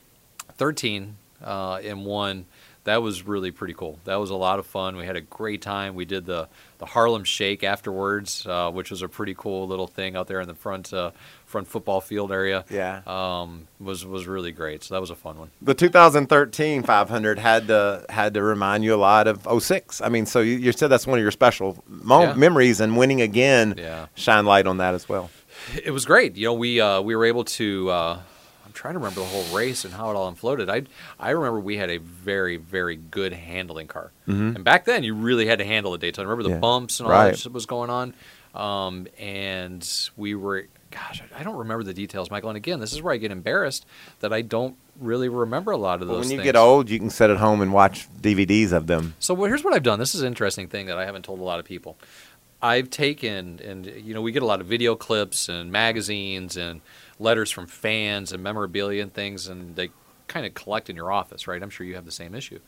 13 uh, and won. That was really pretty cool. That was a lot of fun. We had a great time. We did the, the Harlem Shake afterwards, uh, which was a pretty cool little thing out there in the front uh, front football field area. Yeah. Um, was was really great. So that was a fun one. The 2013 500 had to had to remind you a lot of 06. I mean, so you, you said that's one of your special mo- Yeah. memories, and winning again Yeah. shine light on that as well. It was great. You know, we uh, we were able to. I'm trying to remember the whole race and how it all unfolded. I I remember we had a very very good handling car, and back then you really had to handle a Daytona. Remember the Mm-hmm. Yeah. bumps and all Right. that was going on, um, and we were. Gosh, I- don't remember the details, Michael. And again, this is where I get embarrassed that I don't really remember a lot of But those. when you things. get old, you can sit at home and watch DVDs of them. So well, here's what I've done. This is an interesting thing that I haven't told a lot of people. I've taken and you know we get a lot of video clips and magazines and letters from fans and memorabilia and things, and they kind of collect in your office, right? I'm sure you have the same issue.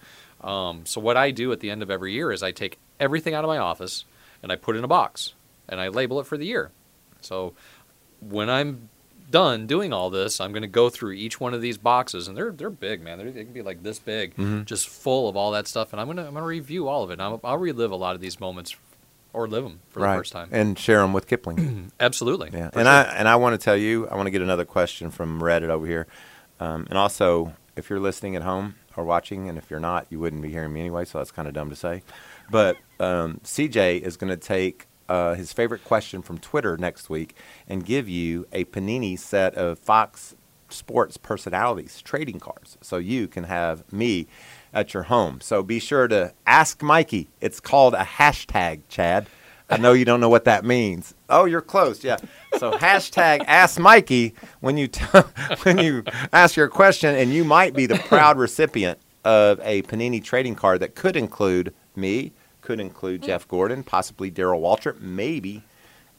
Um, so what I do at the end of every year is I take everything out of my office and I put it in a box and I label it for the year. So when I'm done doing all this, I'm going to go through each one of these boxes, and they're they're big, man. They're, they can be like this big, just full of all that stuff, and I'm gonna I'm gonna review all of it. And I'll, I'll relive a lot of these moments, or live them for the first time. And share them with Kipling. Absolutely. Yeah, and sure. I and I want to tell you, I want to get another question from Reddit over here, um, and also if you're listening at home or watching, and if you're not, you wouldn't be hearing me anyway, so that's kind of dumb to say. But um, CJ is going to take uh, his favorite question from Twitter next week and give you a Panini set of Fox Sports personalities trading cards, so you can have me at your home. So be sure to ask Mikey. It's called a hashtag, Chad. I know you don't know what that means. Oh, you're close. Yeah. So hashtag Ask Mikey when you t- when you ask your question, and you might be the proud recipient of a Panini trading card that could include me, could include Hmm. Jeff Gordon, possibly Darrell Waltrip, maybe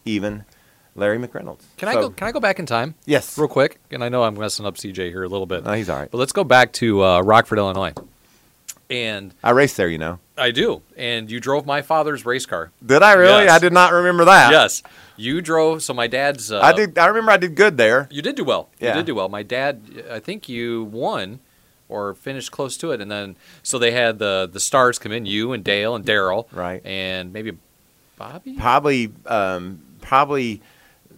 even Larry McReynolds. Can I go? Can I go back in time? Yes. real quick. And I know I'm messing up CJ here a little bit. No, he's all right. But let's go back to uh, Rockford, Illinois. And I raced there, you know. I do. And you drove my father's race car. Did I really? Yes. I did not remember that. yes, you drove. So my dad's. Uh, I did. I remember I did good there. You did do well. Yeah. You did do well. My dad, I think you won or finished close to it, and then so they had the the stars come in, you and Dale and Darrell, Right. and maybe Bobby. Probably, um, probably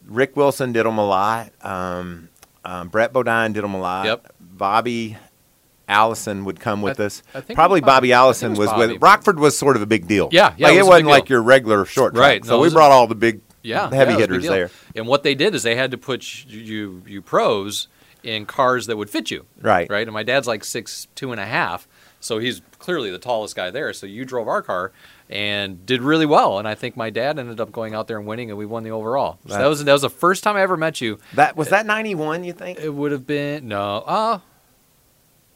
Rick Wilson did them a lot. Um, um, Brett Bodine did them a lot. Yep. Bobby Allison would come with I- us. I think Probably Bobby. Bobby Allison was, was with Rockford was sort of a big deal. Yeah, yeah, like it was wasn't like your regular short track. Right, no, So we brought all the big, Yeah, heavy yeah, hitters there. And what they did is they had to put you you, you pros in cars that would fit you. Right. Right. And my dad's like six two and a half, so he's clearly the tallest guy there. So you drove our car and did really well. And I think my dad ended up going out there and winning, and we won the overall. So that That- was that was the first time I ever met you. That was that ninety one. You think? It would have been no, uh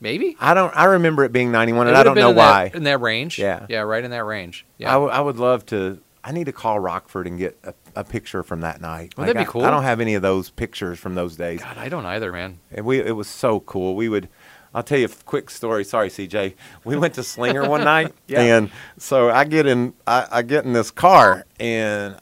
maybe. I don't. I remember it being ninety one, It and I don't know in why. That, in that range. Yeah. Yeah, right in that range. I, Yeah. w- I would love to. I need to call Rockford and get a, a picture from that night. That Like, be I- cool? I don't have any of those pictures from those days. God, I don't either, man. And we it was so cool. We would I'll tell you a quick story. Sorry, CJ. We went to Slinger one night, Yeah. and so I get in I, I get in this car, and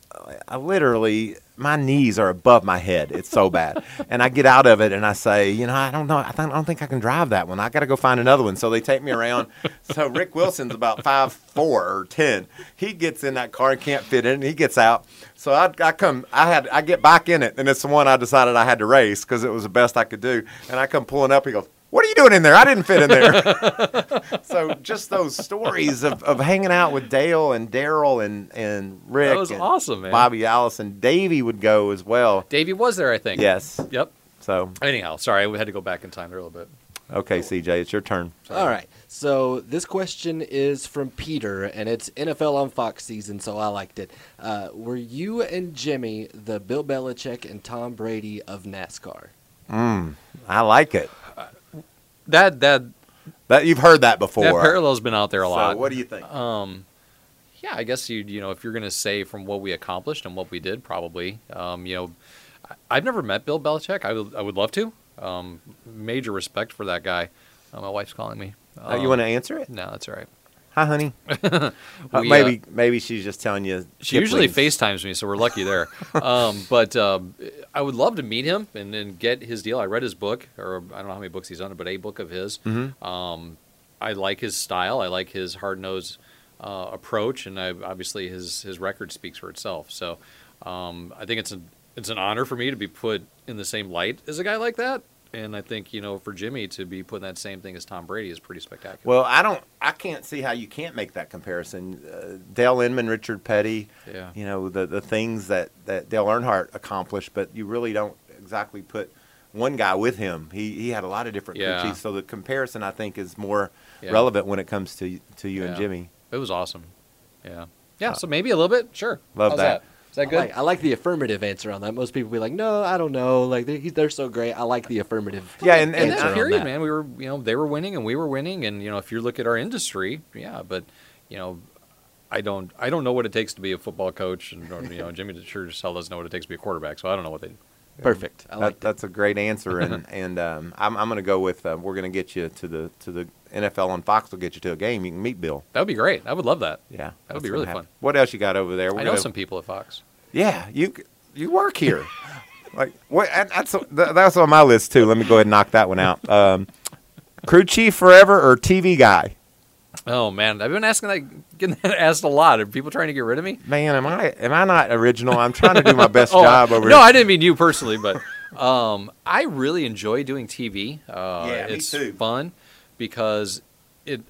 I literally my knees are above my head. It's so bad, and I get out of it, and I say, you know, I don't know, I, think, I don't think I can drive that one. I got to go find another one. So they take me around. so Rick Wilson's about five four or ten. He gets in that car and can't fit in. He gets out. So I, I come, I had, I get back in it, and it's the one I decided I had to race because it was the best I could do. And I come pulling up. He goes, "What are you doing in there? I didn't fit in there." so just those stories of, of hanging out with Dale and Darrell and and Rick. That was and awesome, man. Bobby Allison, Davey would go as well. Davey was there, I think. Yes. Yep. So Anyhow, sorry, I had to go back in time there a little bit. okay, CJ, it's your turn. All right. So this question is from Peter, and it's NFL on Fox season, so I liked it. Uh, were you and Jimmy the Bill Belichick and Tom Brady of NASCAR? Mm, I like it. That that That you've heard that before. that parallel's been out there a So lot. what do you think? Um, yeah, I guess you you know if you're going to say from what we accomplished and what we did, probably. Um, you know, I- I've never met Bill Belichick. I would I would love to. Um, major respect for that guy. Uh, my wife's calling me. Uh, you want to Um, answer it? No, that's all right. Hi, honey. Uh, We, uh, maybe maybe she's just telling you. She usually Kipling's- FaceTimes me, so we're lucky there. um, but um, I would love to meet him and, and get his deal. I read his book, or I don't know how many books he's done, but a book of his. Mhm. Um, I like his style. I like his hard nosed uh, approach, and I, obviously his his record speaks for itself. So um, I think it's an it's an honor for me to be put in the same light as a guy like that. And I think you know for Jimmy to be putting that same thing as Tom Brady is pretty spectacular. Well, I don't. I can't see how you can't make that comparison. Uh, Dale Inman, Richard Petty. yeah. You know the the things that that Dale Earnhardt accomplished, but you really don't exactly put one guy with him. He he had a lot of different Yeah. crew chiefs, so the comparison I think is more Yeah. relevant when it comes to to you and Jimmy. It was awesome. Yeah. Yeah. So maybe a little bit. Sure. Love How's that. Is that I like, I like the affirmative answer on that. Most people be like, "No, I don't know. Like they, they're so great." I like the affirmative. Yeah, and- in and answer that on period, that. man, we were you know they were winning and we were winning, and you know if you look at our industry, yeah, but you know. I don't. I don't know what it takes to be a football coach, and or, you know Jimmy sure as hell doesn't know what it takes to be a quarterback. So I don't know what they. Perfect. I That, like that. that's a great answer, and and um, I'm I'm going to go with uh, we're going to get you to the to the NFL on Fox. will get you to a game. You can meet Bill. That would be great. I would love that. Yeah, That would be really happen. fun. What else you got over there? We're I know gonna- some people at Fox. Yeah, you you work here. like what? That's that's on my list too. Let me go ahead and knock that one out. Um, crew chief forever or TV guy? Oh man, I've been asking that, getting that asked a lot. Are people trying to get rid of me? Man, am I am I not original? I'm trying to do my best Oh, job over no, here. I didn't mean you personally, but um, I really enjoy doing TV. Uh, Yeah, me it's too. fun because it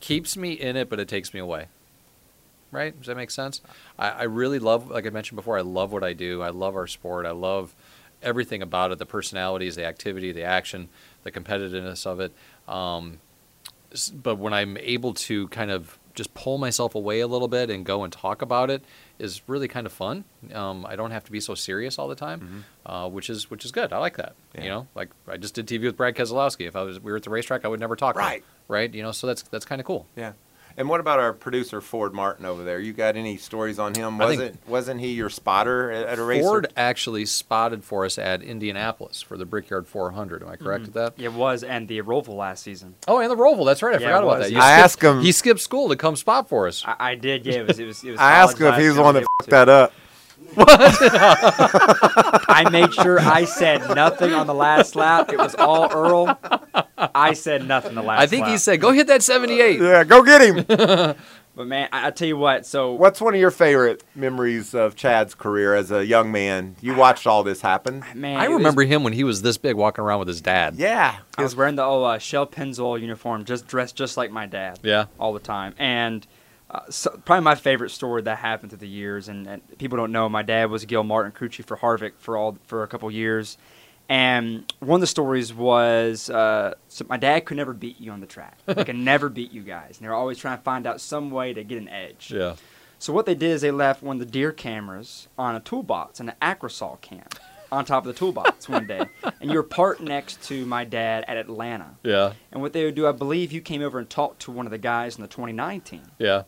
keeps me in it, but it takes me away. Right? Does that make sense? I, I really love, like I mentioned before, I love what I do. I love our sport. I love everything about it the personalities, the activity, the action, the competitiveness of it. Um, but when I'm able to kind of just pull myself away a little bit and go and talk about it is really kind of fun. Um, I don't have to be so serious all the time, uh, which is which is good. I like that. Yeah. You know, like I just did TV with Brad Keselowski. If I was we were at the racetrack, I would never talk. him, Right. right. You know, so that's that's kind of cool. Yeah. And what about our producer Ford Martin over there? You got any stories on him? Wasn't think- wasn't he your spotter at, at a race? Ford actually spotted for us at Indianapolis for the Brickyard 400. Am I correct mm-hmm. with that? It was, and the Roval last season. Oh, and the Roval. That's right. I Yeah, forgot about that. You I skipped- asked him- He skipped school to come spot for us. I, I did, yeah. It was. It was. It was I asked him if he was the last one that fucked that up. I made sure I said nothing on the last lap. It was all Earl. I said nothing the last. Lap. I think he said, "Go hit that 78." Yeah, go get him. But man, I, I tell you what. So What's one of your favorite memories of Chad's career as a young man? You watched all this happen. man, I it was- remember him when he was this big, walking around with his dad. Yeah. I was wearing the old uh, Shell Pennzoil uniform, just dressed just like my dad. Yeah. all the time. And uh, so, probably my favorite story that happened through the years. And, and people don't know, my dad was Gil Martin crew chief for Harvick for all for a couple years. And one of the stories was, uh, so my dad could never beat you on the track. He could never beat you guys. And they were always trying to find out some way to get an edge. Yeah. So what they did is they left one of the deer cameras on a toolbox, in an Acrosol can, on top of the toolbox one day. And you were parked next to my dad at Atlanta. Yeah. And what they would do, I believe you came over and talked to one of the guys in the 2019. Yeah.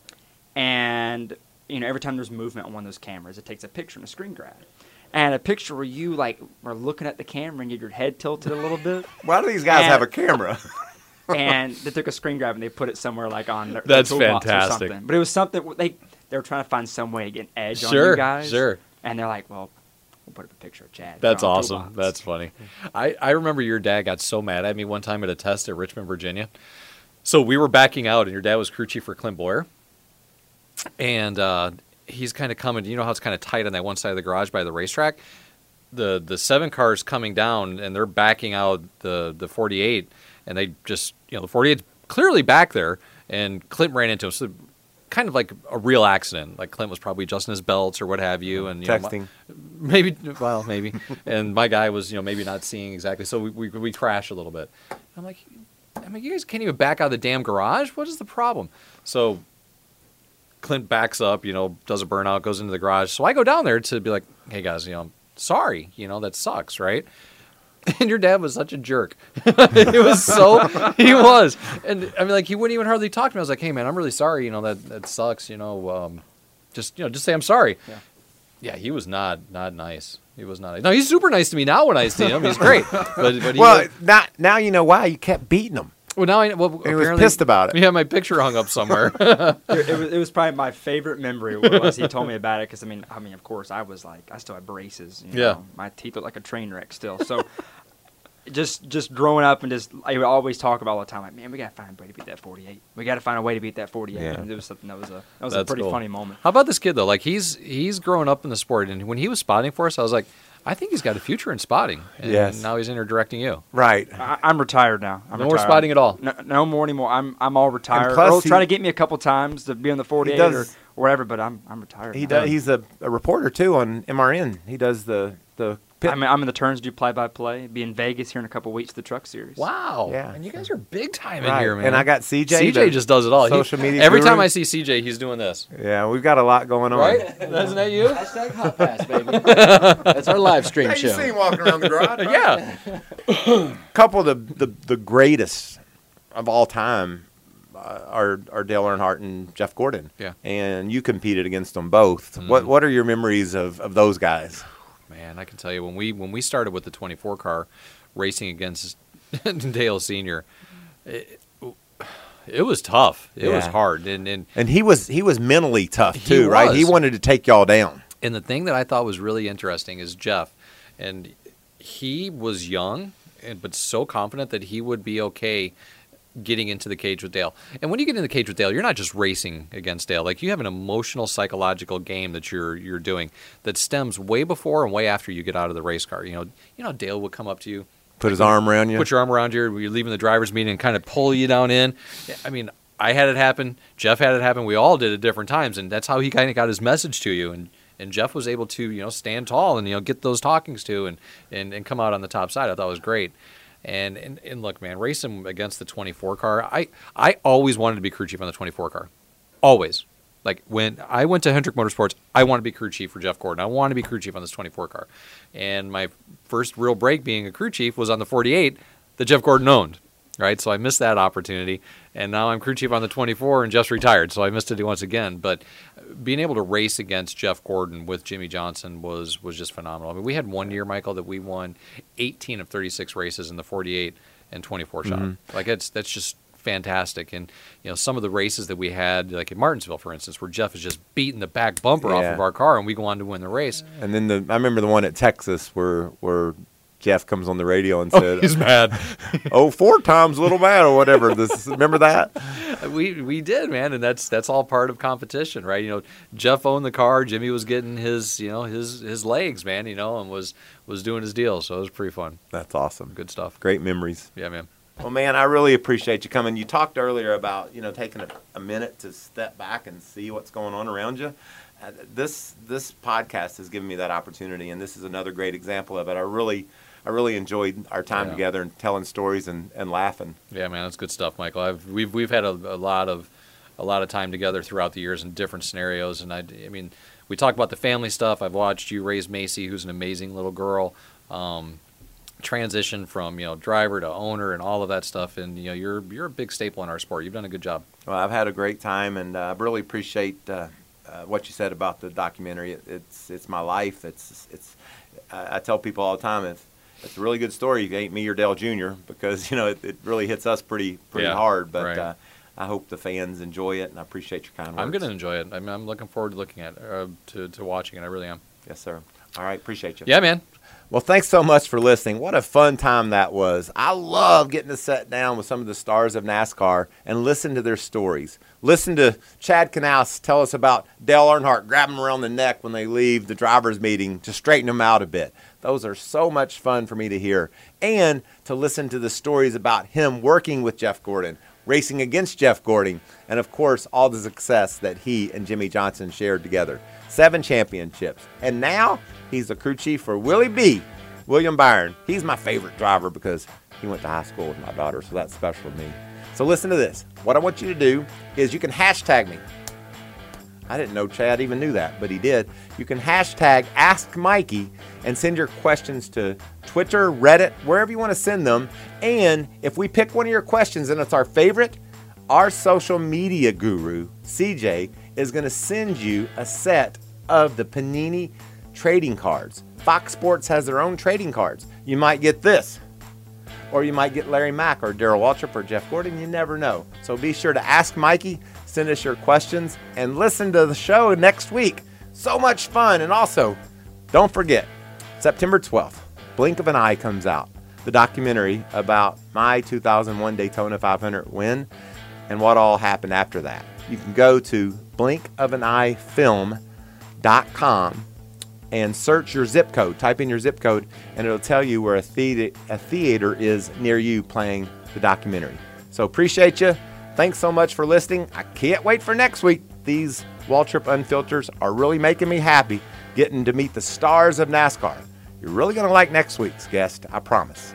And, you know, every time there's movement on one of those cameras, it takes a picture and a screen grab. And a picture where you, like, were looking at the camera and you had your head tilted a little bit. Why do these guys And- have a camera? and they took a screen grab and they put it somewhere, like, on their, That's their toolbox fantastic. Or something. But it was something, they, they were trying to find some way to get an edge on you guys. Sure. And they're like, well, we'll put up a picture of Chad. That's awesome. That's funny. I, I remember your dad got so mad at me one time at a test at Richmond, Virginia. So we were backing out, and your dad was crew chief for Clint Bowyer. And uh, he's kind of coming. You know how it's kind of tight on that one side of the garage by the racetrack. The the seven cars coming down, and they're backing out the the 48, and they just you know the 48 clearly back there, and Clint ran into him. So kind of like a real accident. Like Clint was probably adjusting his belts or what have you, and you know, my- maybe well maybe. And my guy was you know maybe not seeing exactly. So we we, we crashed a little bit. I'm like I'm like, you guys can't even back out of the damn garage? What is the problem? So clint backs up you know does a burnout goes into the garage. So i go down there to be like hey guys you know sorry you know that sucks right and your dad was such a jerk. it was so he was, and I mean, like he wouldn't even hardly talk to me. I was like, "Hey, man, I'm really sorry. You know that that sucks. You know, um, just you know, just say I'm sorry." Yeah. Yeah, he was not not nice. He was not. No, he's super nice to me now when I see him. He's great. But, but he Well, was, not now you know why you kept beating them. Well, now I well, He was pissed about it. Yeah, my picture hung up somewhere. it, it was, it was probably my favorite memory was he told me about it because I mean I mean of course I was like I still had braces you know, Yeah. my teeth look like a train wreck still so just just growing up and just I would always talk about all the time like man we gotta find a way to beat that 48 we gotta find a way to beat that 48 Yeah. and it was something that was a that was That's a pretty cool. funny moment How about this kid though? Like he's he's growing up in the sport, and when he was spotting for us, I was like, I think he's got a future in spotting. And Yes. Now he's in there directing you. Right. I, I'm retired now I'm No more spotting at all. no, no more anymore I'm I'm all retired plus Earl's he- tried to get me a couple times to be on the 48 does- or whatever but I'm I'm retired He now. does. He's a, a reporter too on MRN. He does the the pit. I mean, I'm in the turns do play by play. Be in Vegas here in a couple weeks. The Truck Series. Wow. Yeah. And you guys are big time in here, man. And I got CJ. CJ just does it all. He- Social media. Every guru. time I see CJ, he's doing this. Yeah, we've got a lot going on. Right? Isn't that you? Hashtag Hot Pass, baby. That's our live stream Yeah, you show. see him walking around the garage. right? yeah. couple of the, the the greatest of all time uh, are are Dale Earnhardt and Jeff Gordon. Yeah. and you competed against them both. Mm. What what are your memories of, of those guys? Man, I can tell you when we when we started with the 24 car racing against Dale Senior, it, it was tough. It was hard, and and And he was he was mentally tough He too, right? He wanted to take y'all down. And the thing that I thought was really interesting is Jeff, and he was young, and but so confident that he would be okay getting into the cage with Dale. And when you get in the cage with Dale, you're not just racing against Dale. Like you have an emotional, psychological game that you're you're doing that stems way before and way after you get out of the race car. You know, you know Dale would come up to you, Put his arm around you. put your arm around you, you're leaving the driver's meeting and kind of pull you down in. I mean, I had it happen. Jeff had it happen. We all did at different times, and that's how he kind of got his message to you. And and Jeff was able to you know stand tall and you know get those talkings to and and, and come out on the top side. I thought was great. And, and and look, man, racing against the 24 car. I I always wanted to be crew chief on the 24 car. Always. Like when I went to Hendrick Motorsports, I want to be crew chief for Jeff Gordon. I want to be crew chief on this 24 car. And my first real break being a crew chief was on the 48 that Jeff Gordon owned. Right, so I missed that opportunity, and now I'm crew chief on the 24, and just retired, so I missed it once again. But being able to race against Jeff Gordon with Jimmie Johnson was was just phenomenal. I mean, we had one year, Michael, that we won 18 of 36 races in the 48 and 24 shot. Mm-hmm. Like it's that's just fantastic. And you know, some of the races that we had, like at Martinsville, for instance, where Jeff is just beating the back bumper off of our car, and we go on to win the race. And then the I remember the one at Texas where where Jeff comes on the radio and said, He's mad. "Oh, four times little man or whatever." This remember that? we we did, man, and that's that's all part of competition, right? You know, Jeff owned the car, Jimmy was getting his, you know, his his legs, man, you know, and was was doing his deal. So it was pretty fun. That's awesome. Good stuff. Great memories. Yeah, man. Well, man, I really appreciate you coming. You talked earlier about you know taking a, a minute to step back and see what's going on around you. Uh, this this podcast has given me that opportunity, and this is another great example of it. I really I really enjoyed our time Yeah. together and telling stories and, and laughing. Yeah, man, that's good stuff, Michael. I've we've we've had a, a lot of a lot of time together throughout the years in different scenarios, and I, I mean, we talk about the family stuff. I've watched you raise Macy, who's an amazing little girl, um, transition from you know driver to owner and all of that stuff, and you know you're you're a big staple in our sport. You've done a good job. Well, I've had a great time, and uh, I really appreciate uh, uh, what you said about the documentary. It, it's it's my life. It's it's. I I tell people all the time if it's a really good story. You ain't me or Dale Jr. because you know it, it really hits us pretty pretty Yeah, hard. But right. uh, I hope the fans enjoy it, and I appreciate your kind words. I'm going to enjoy it. I mean, I'm looking forward to looking at uh, to to watching it. I really am. Yes, sir. All right, appreciate you. Yeah, man. Well, thanks so much for listening. What a fun time that was. I love getting to sit down with some of the stars of NASCAR and listen to their stories. Listen to Chad Knaus tell us about Dale Earnhardt grabbing him around the neck when they leave the drivers' meeting to straighten them out a bit. Those are so much fun for me to hear. And to listen to the stories about him working with Jeff Gordon, racing against Jeff Gordon, and of course, all the success that he and Jimmie Johnson shared together. Seven championships. And now he's the crew chief for Willie B. William Byron. He's my favorite driver because he went to high school with my daughter, so that's special to me. So listen to this. What I want you to do is you can hashtag me. I didn't know Chad even knew that, but he did. You can hashtag Ask Mikey and send your questions to Twitter, Reddit, wherever you want to send them. And if we pick one of your questions and it's our favorite, our social media guru, CJ, is going to send you a set of the Panini trading cards. Fox Sports has their own trading cards. You might get this or you might get Larry Mack or Darrell Waltrip or Jeff Gordon. You never know. So be sure to ask Mikey, send us your questions, and listen to the show next week. So much fun. And also, don't forget, September 12th, Blink of an Eye comes out. The documentary about my 2001 Daytona 500 win and what all happened after that. You can go to blinkofaneyefilm.com and search your zip code. Type in your zip code, and it'll tell you where a, a theater is near you playing the documentary. So appreciate you. Thanks so much for listening. I can't wait for next week. These Waltrip Unfilters are really making me happy getting to meet the stars of NASCAR. You're really going to like next week's guest, I promise.